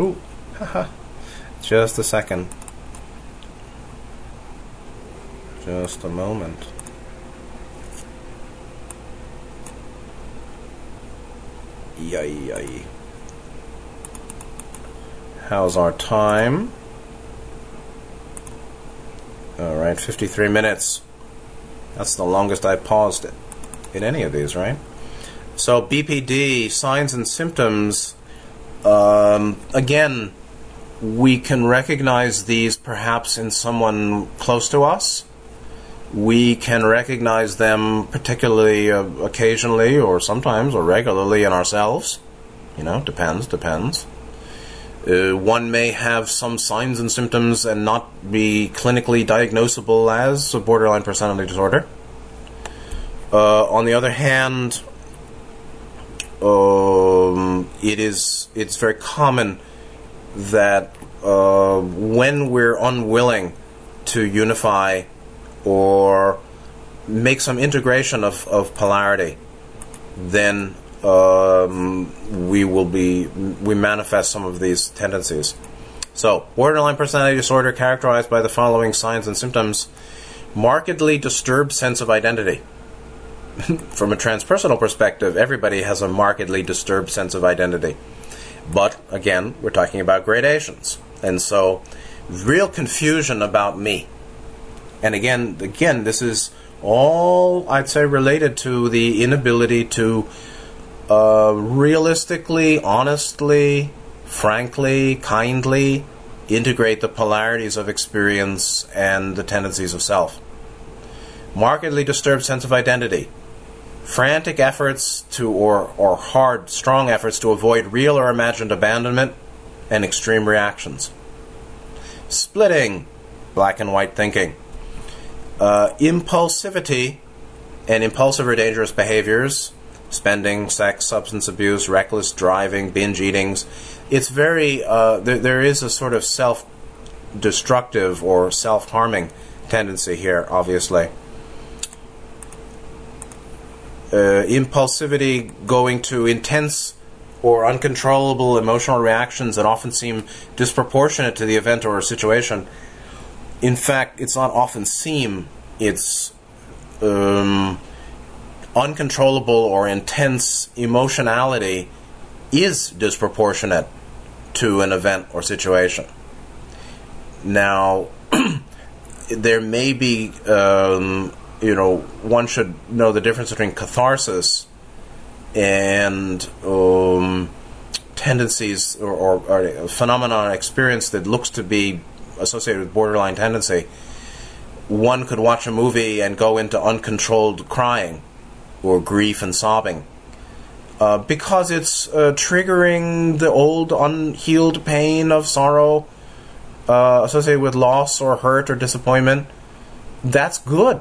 Ooh, haha. Just a second. Just a moment. Yay, yay. How's our time? Alright, 53 minutes. That's the longest I paused it in any of these, right? So, BPD, signs and symptoms. Um, again, we can recognize these perhaps in someone close to us. We can recognize them particularly uh, occasionally or sometimes or regularly in ourselves. You know, depends, depends. Uh, one may have some signs and symptoms and not be clinically diagnosable as a borderline personality disorder. Uh, on the other hand, um, it is it's very common that uh, when we're unwilling to unify or make some integration of, of polarity, then um, we will be we manifest some of these tendencies. So, borderline personality disorder characterized by the following signs and symptoms markedly disturbed sense of identity. From a transpersonal perspective, everybody has a markedly disturbed sense of identity. But again, we're talking about gradations. And so, real confusion about me. And again, again, this is all I'd say related to the inability to uh, realistically, honestly, frankly, kindly integrate the polarities of experience and the tendencies of self. Markedly disturbed sense of identity. Frantic efforts to, or, or hard, strong efforts to avoid real or imagined abandonment and extreme reactions. Splitting, black and white thinking. Uh, impulsivity and impulsive or dangerous behaviors, spending, sex, substance abuse, reckless driving, binge eatings. It's very, uh, there, there is a sort of self destructive or self harming tendency here, obviously. Uh, impulsivity going to intense or uncontrollable emotional reactions that often seem disproportionate to the event or situation. In fact, it's not often seem, it's um, uncontrollable or intense emotionality is disproportionate to an event or situation. Now, there may be, um, you know, one should know the difference between catharsis and um, tendencies or, or, or phenomenon experience that looks to be associated with borderline tendency. One could watch a movie and go into uncontrolled crying or grief and sobbing. Uh, because it's uh, triggering the old unhealed pain of sorrow uh, associated with loss or hurt or disappointment, that's good.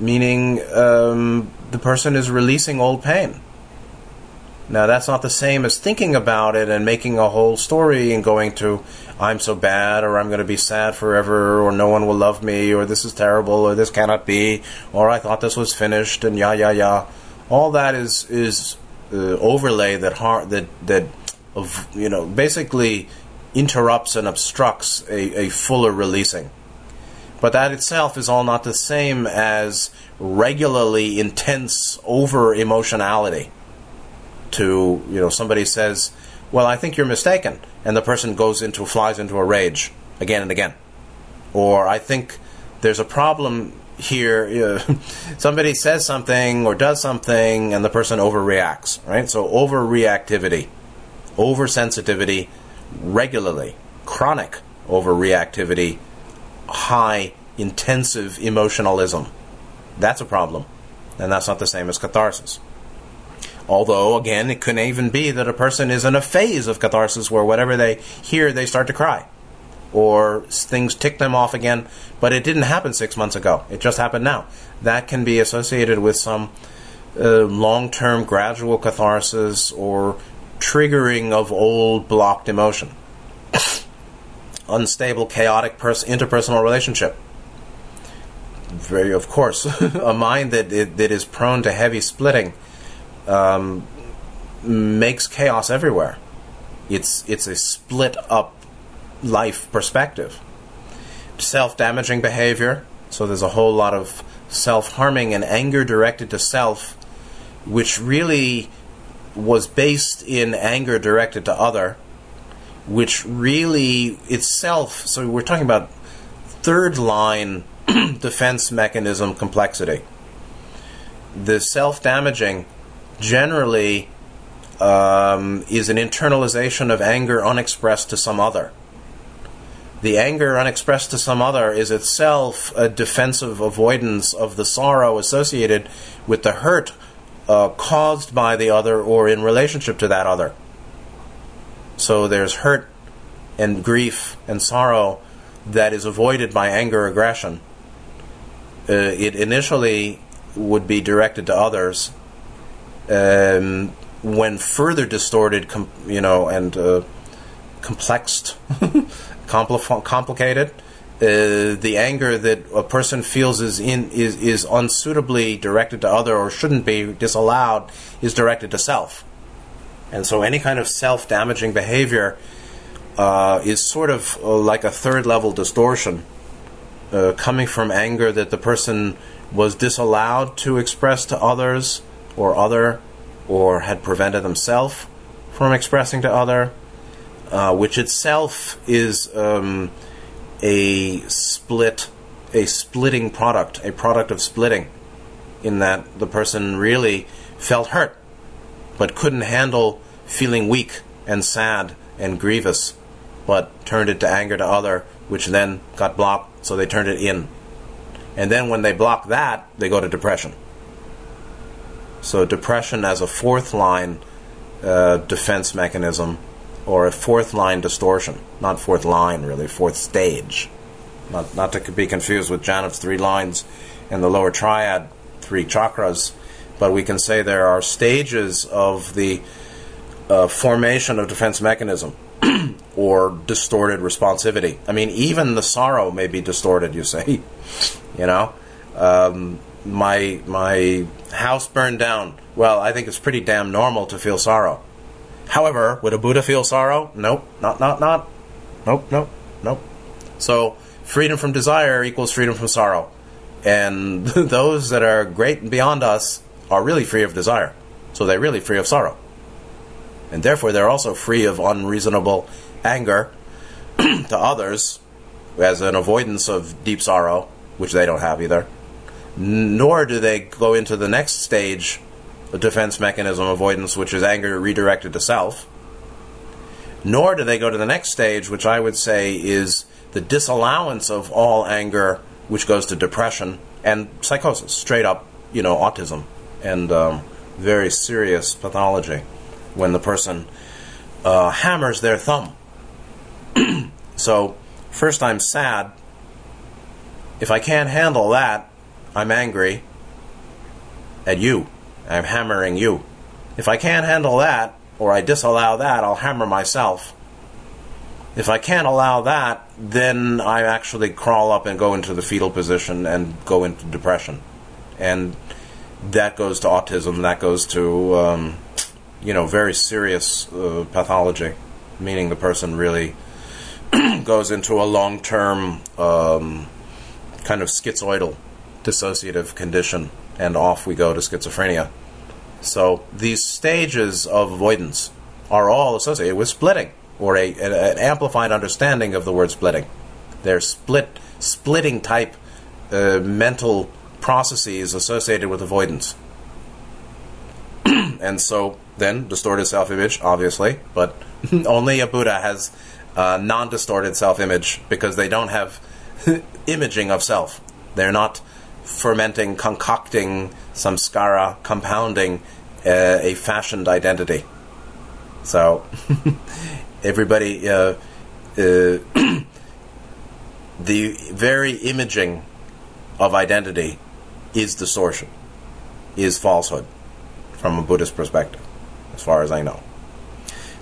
Meaning um, the person is releasing old pain. Now, that's not the same as thinking about it and making a whole story and going to, I'm so bad, or I'm going to be sad forever, or no one will love me, or this is terrible, or this cannot be, or I thought this was finished, and yeah, yeah, yeah. All that is is uh, overlay that har- that that of you know basically interrupts and obstructs a, a fuller releasing. But that itself is all not the same as regularly intense over emotionality to you know somebody says, "Well, I think you're mistaken," and the person goes into flies into a rage again and again, or I think there's a problem here. Somebody says something or does something, and the person overreacts. Right, so overreactivity, oversensitivity, regularly, chronic overreactivity, high intensive emotionalism. That's a problem, and that's not the same as catharsis. Although, again, it could even be that a person is in a phase of catharsis where whatever they hear, they start to cry. Or things tick them off again, but it didn't happen six months ago. It just happened now. That can be associated with some uh, long term gradual catharsis or triggering of old blocked emotion. Unstable, chaotic pers- interpersonal relationship. Very, of course, a mind that, that is prone to heavy splitting um, makes chaos everywhere. It's it's a split up life perspective. Self damaging behavior. So there's a whole lot of self harming and anger directed to self, which really was based in anger directed to other, which really itself. So we're talking about third line defense mechanism complexity. The self damaging generally um, is an internalization of anger unexpressed to some other. The anger unexpressed to some other is itself a defensive avoidance of the sorrow associated with the hurt uh, caused by the other or in relationship to that other. So there's hurt and grief and sorrow that is avoided by anger aggression. Uh, it initially would be directed to others um, when further distorted, com- you know, and uh, complexed, compl- complicated, uh, the anger that a person feels is in is is unsuitably directed to other or shouldn't be disallowed is directed to self. And so any kind of self-damaging behavior uh, is sort of uh, like a third level distortion uh, coming from anger that the person was disallowed to express to others or other or had prevented themselves from expressing to other, uh, which itself is um, a split, a splitting product, a product of splitting, in that the person really felt hurt but couldn't handle feeling weak and sad and grievous, but turned it to anger to other, which then got blocked, so they turned it in. And then when they block that, they go to depression. So depression as a fourth line uh, defense mechanism, or a fourth line distortion, not fourth line really, fourth stage. Not not to be confused with Janov's three lines and the lower triad, three chakras, but we can say there are stages of the uh, formation of defense mechanism or distorted responsivity. I mean, even the sorrow may be distorted. You say, you know, um, my my house burned down. Well, I think it's pretty damn normal to feel sorrow. However, would a Buddha feel sorrow? Nope, not not not. Nope, nope, nope. So freedom from desire equals freedom from sorrow, and those that are great and beyond us are really free of desire. So they're really free of sorrow and therefore they're also free of unreasonable anger to others as an avoidance of deep sorrow, which they don't have either. Nor do they go into the next stage defense mechanism avoidance, which is anger redirected to self. Nor do they go to the next stage, which I would say is the disallowance of all anger, which goes to depression and psychosis, straight up, you know, autism and um, very serious pathology when the person uh, hammers their thumb. so, first I'm sad. If I can't handle that, I'm angry at you. I'm hammering you. If I can't handle that, or I disallow that, I'll hammer myself. If I can't allow that, then I actually crawl up and go into the fetal position and go into depression. And that goes to autism, that goes to um, you know, very serious uh, pathology, meaning the person really goes into a long term um, kind of schizoidal dissociative condition, and off we go to schizophrenia. So these stages of avoidance are all associated with splitting, or a, an amplified understanding of the word splitting. They're split, splitting type uh, mental processes associated with avoidance. and so then distorted self image, obviously, but only a Buddha has uh, non distorted self image because they don't have imaging of self. They're not fermenting, concocting samskara, compounding uh, a fashioned identity. So, everybody, uh, uh the very imaging of identity is distortion, is falsehood from a Buddhist perspective as far as I know.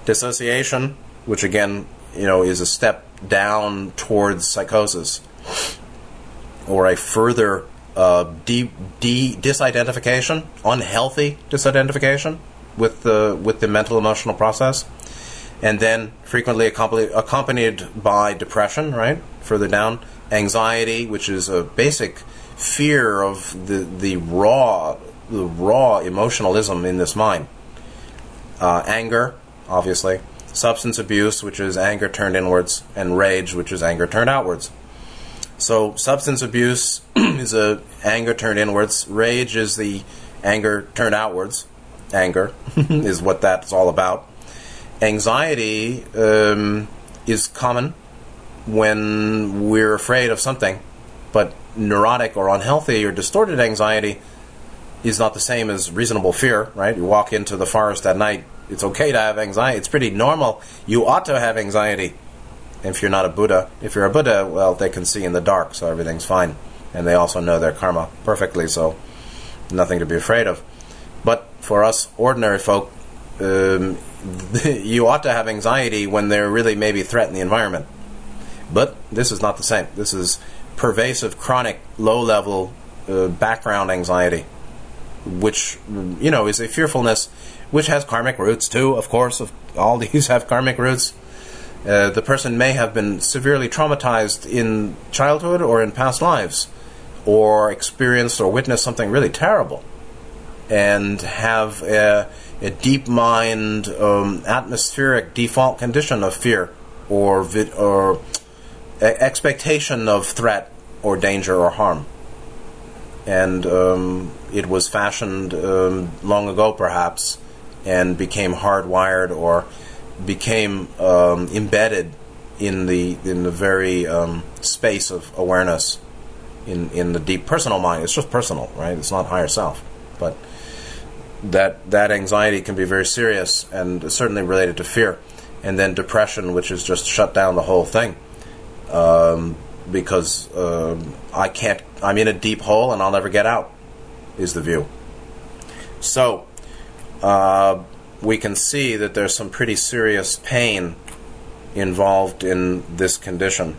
Dissociation, which again, you know, is a step down towards psychosis, or a further uh, de- de- disidentification, unhealthy disidentification with the with the mental emotional process, and then frequently accompanied, accompanied by depression. Right, further down, anxiety, which is a basic fear of the the raw the raw emotionalism in this mind uh, anger, obviously, substance abuse, which is anger turned inwards, and rage, which is anger turned outwards. So substance abuse is a anger turned inwards. Rage is the anger turned outwards. Anger is what that's all about. Anxiety um, is common when we're afraid of something, but neurotic or unhealthy or distorted anxiety is not the same as reasonable fear, right? You walk into the forest at night, it's okay to have anxiety. It's pretty normal. You ought to have anxiety if you're not a Buddha. If you're a Buddha, well, they can see in the dark, so everything's fine. And they also know their karma perfectly, so nothing to be afraid of. But for us ordinary folk, um, you ought to have anxiety when there really may be threat in the environment. But this is not the same. This is pervasive, chronic, low level uh, background anxiety which you know is a fearfulness which has karmic roots too. Of course, all these have karmic roots. Uh, the person may have been severely traumatized in childhood or in past lives, or experienced or witnessed something really terrible, and have a, a deep mind, um, atmospheric default condition of fear or or expectation of threat or danger or harm. And um, it was fashioned um, long ago, perhaps, and became hardwired or became um, embedded in the in the very um, space of awareness in in the deep personal mind. It's just personal, right? It's not higher self, but that that anxiety can be very serious and certainly related to fear, and then depression, which is just shut down the whole thing. Um, because uh, I can't, I'm in a deep hole and I'll never get out, is the view. So, uh, we can see that there's some pretty serious pain involved in this condition.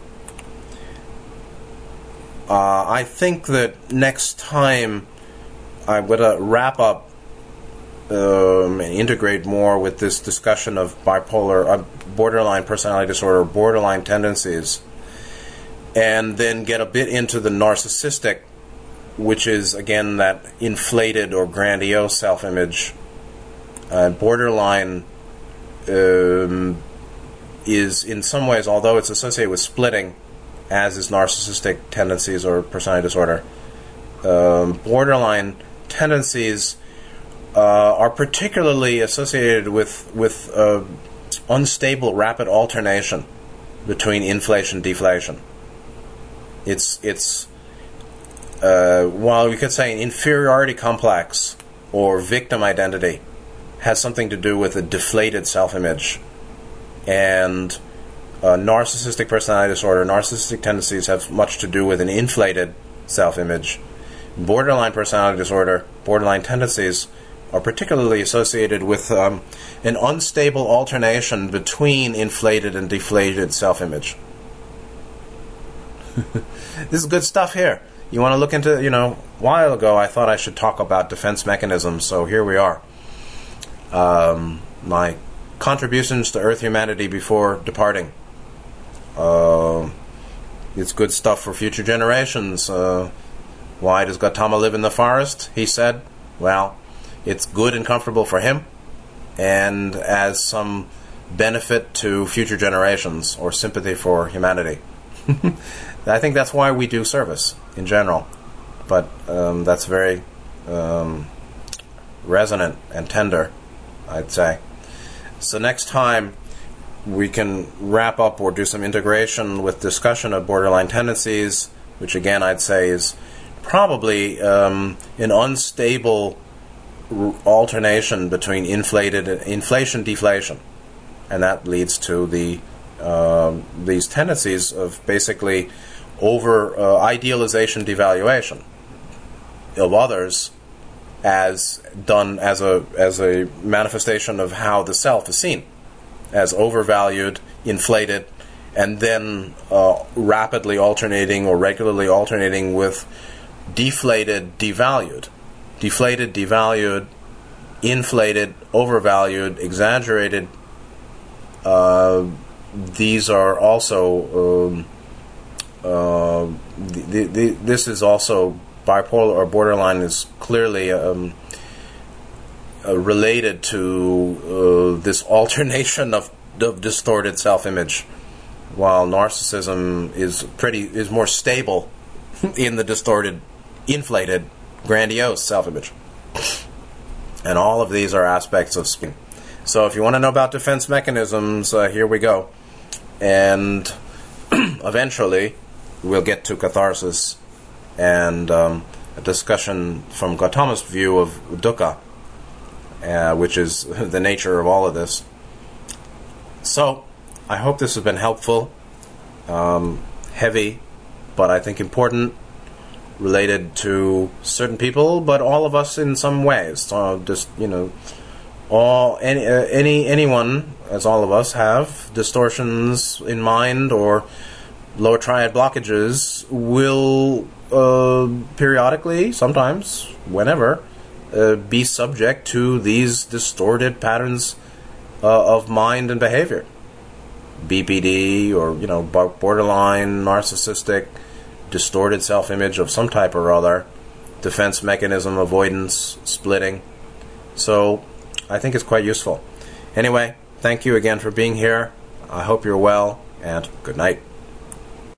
Uh, I think that next time I'm going to wrap up um, and integrate more with this discussion of bipolar, uh, borderline personality disorder, borderline tendencies, and then get a bit into the narcissistic, which is again that inflated or grandiose self image uh, borderline um, is in some ways, although it's associated with splitting, as is narcissistic tendencies or personality disorder, um, borderline tendencies uh, are particularly associated with with uh, unstable, rapid alternation between inflation and deflation. It's it's uh, while we could say an inferiority complex or victim identity has something to do with a deflated self image. And uh, narcissistic personality disorder, narcissistic tendencies have much to do with an inflated self image. Borderline personality disorder, borderline tendencies are particularly associated with um, an unstable alternation between inflated and deflated self image. this is good stuff here. You want to look into, you know, a while ago I thought I should talk about defense mechanisms, so here we are um, my contributions to Earth humanity before departing. Uh, it's good stuff for future generations. Uh, why does Gautama live in the forest? He said, well, it's good and comfortable for him, and as some benefit to future generations or sympathy for humanity. I think that's why we do service in general, but um, that's very um, resonant and tender. I'd say. So next time we can wrap up or do some integration with discussion of borderline tendencies, which again I'd say is probably um, an unstable alternation between inflated inflation deflation, and that leads to the uh, these tendencies of basically over uh, idealization devaluation of others as done as a as a manifestation of how the self is seen as overvalued, inflated, and then uh, rapidly alternating or regularly alternating with deflated, devalued, deflated, devalued, inflated, overvalued, exaggerated. Uh, these are also um, uh, the, the, this is also bipolar or borderline is clearly um, uh, related to uh, this alternation of, of distorted self-image, while narcissism is pretty is more stable in the distorted, inflated, grandiose self-image. And all of these are aspects of spin. So if you want to know about defense mechanisms, uh, here we go. And eventually, we'll get to catharsis and um, a discussion from Gautama's view of dukkha, uh, which is the nature of all of this. So, I hope this has been helpful, um, heavy, but I think important, related to certain people, but all of us in some ways. So just you know, all any uh, any anyone, as all of us, have distortions in mind or lower triad blockages will uh, periodically, sometimes, whenever, uh, be subject to these distorted patterns uh, of mind and behavior. BPD or you know borderline narcissistic, distorted self-image of some type or other, defense mechanism, avoidance, splitting. So I think it's quite useful. Anyway, thank you again for being here. I hope you're well, and good night.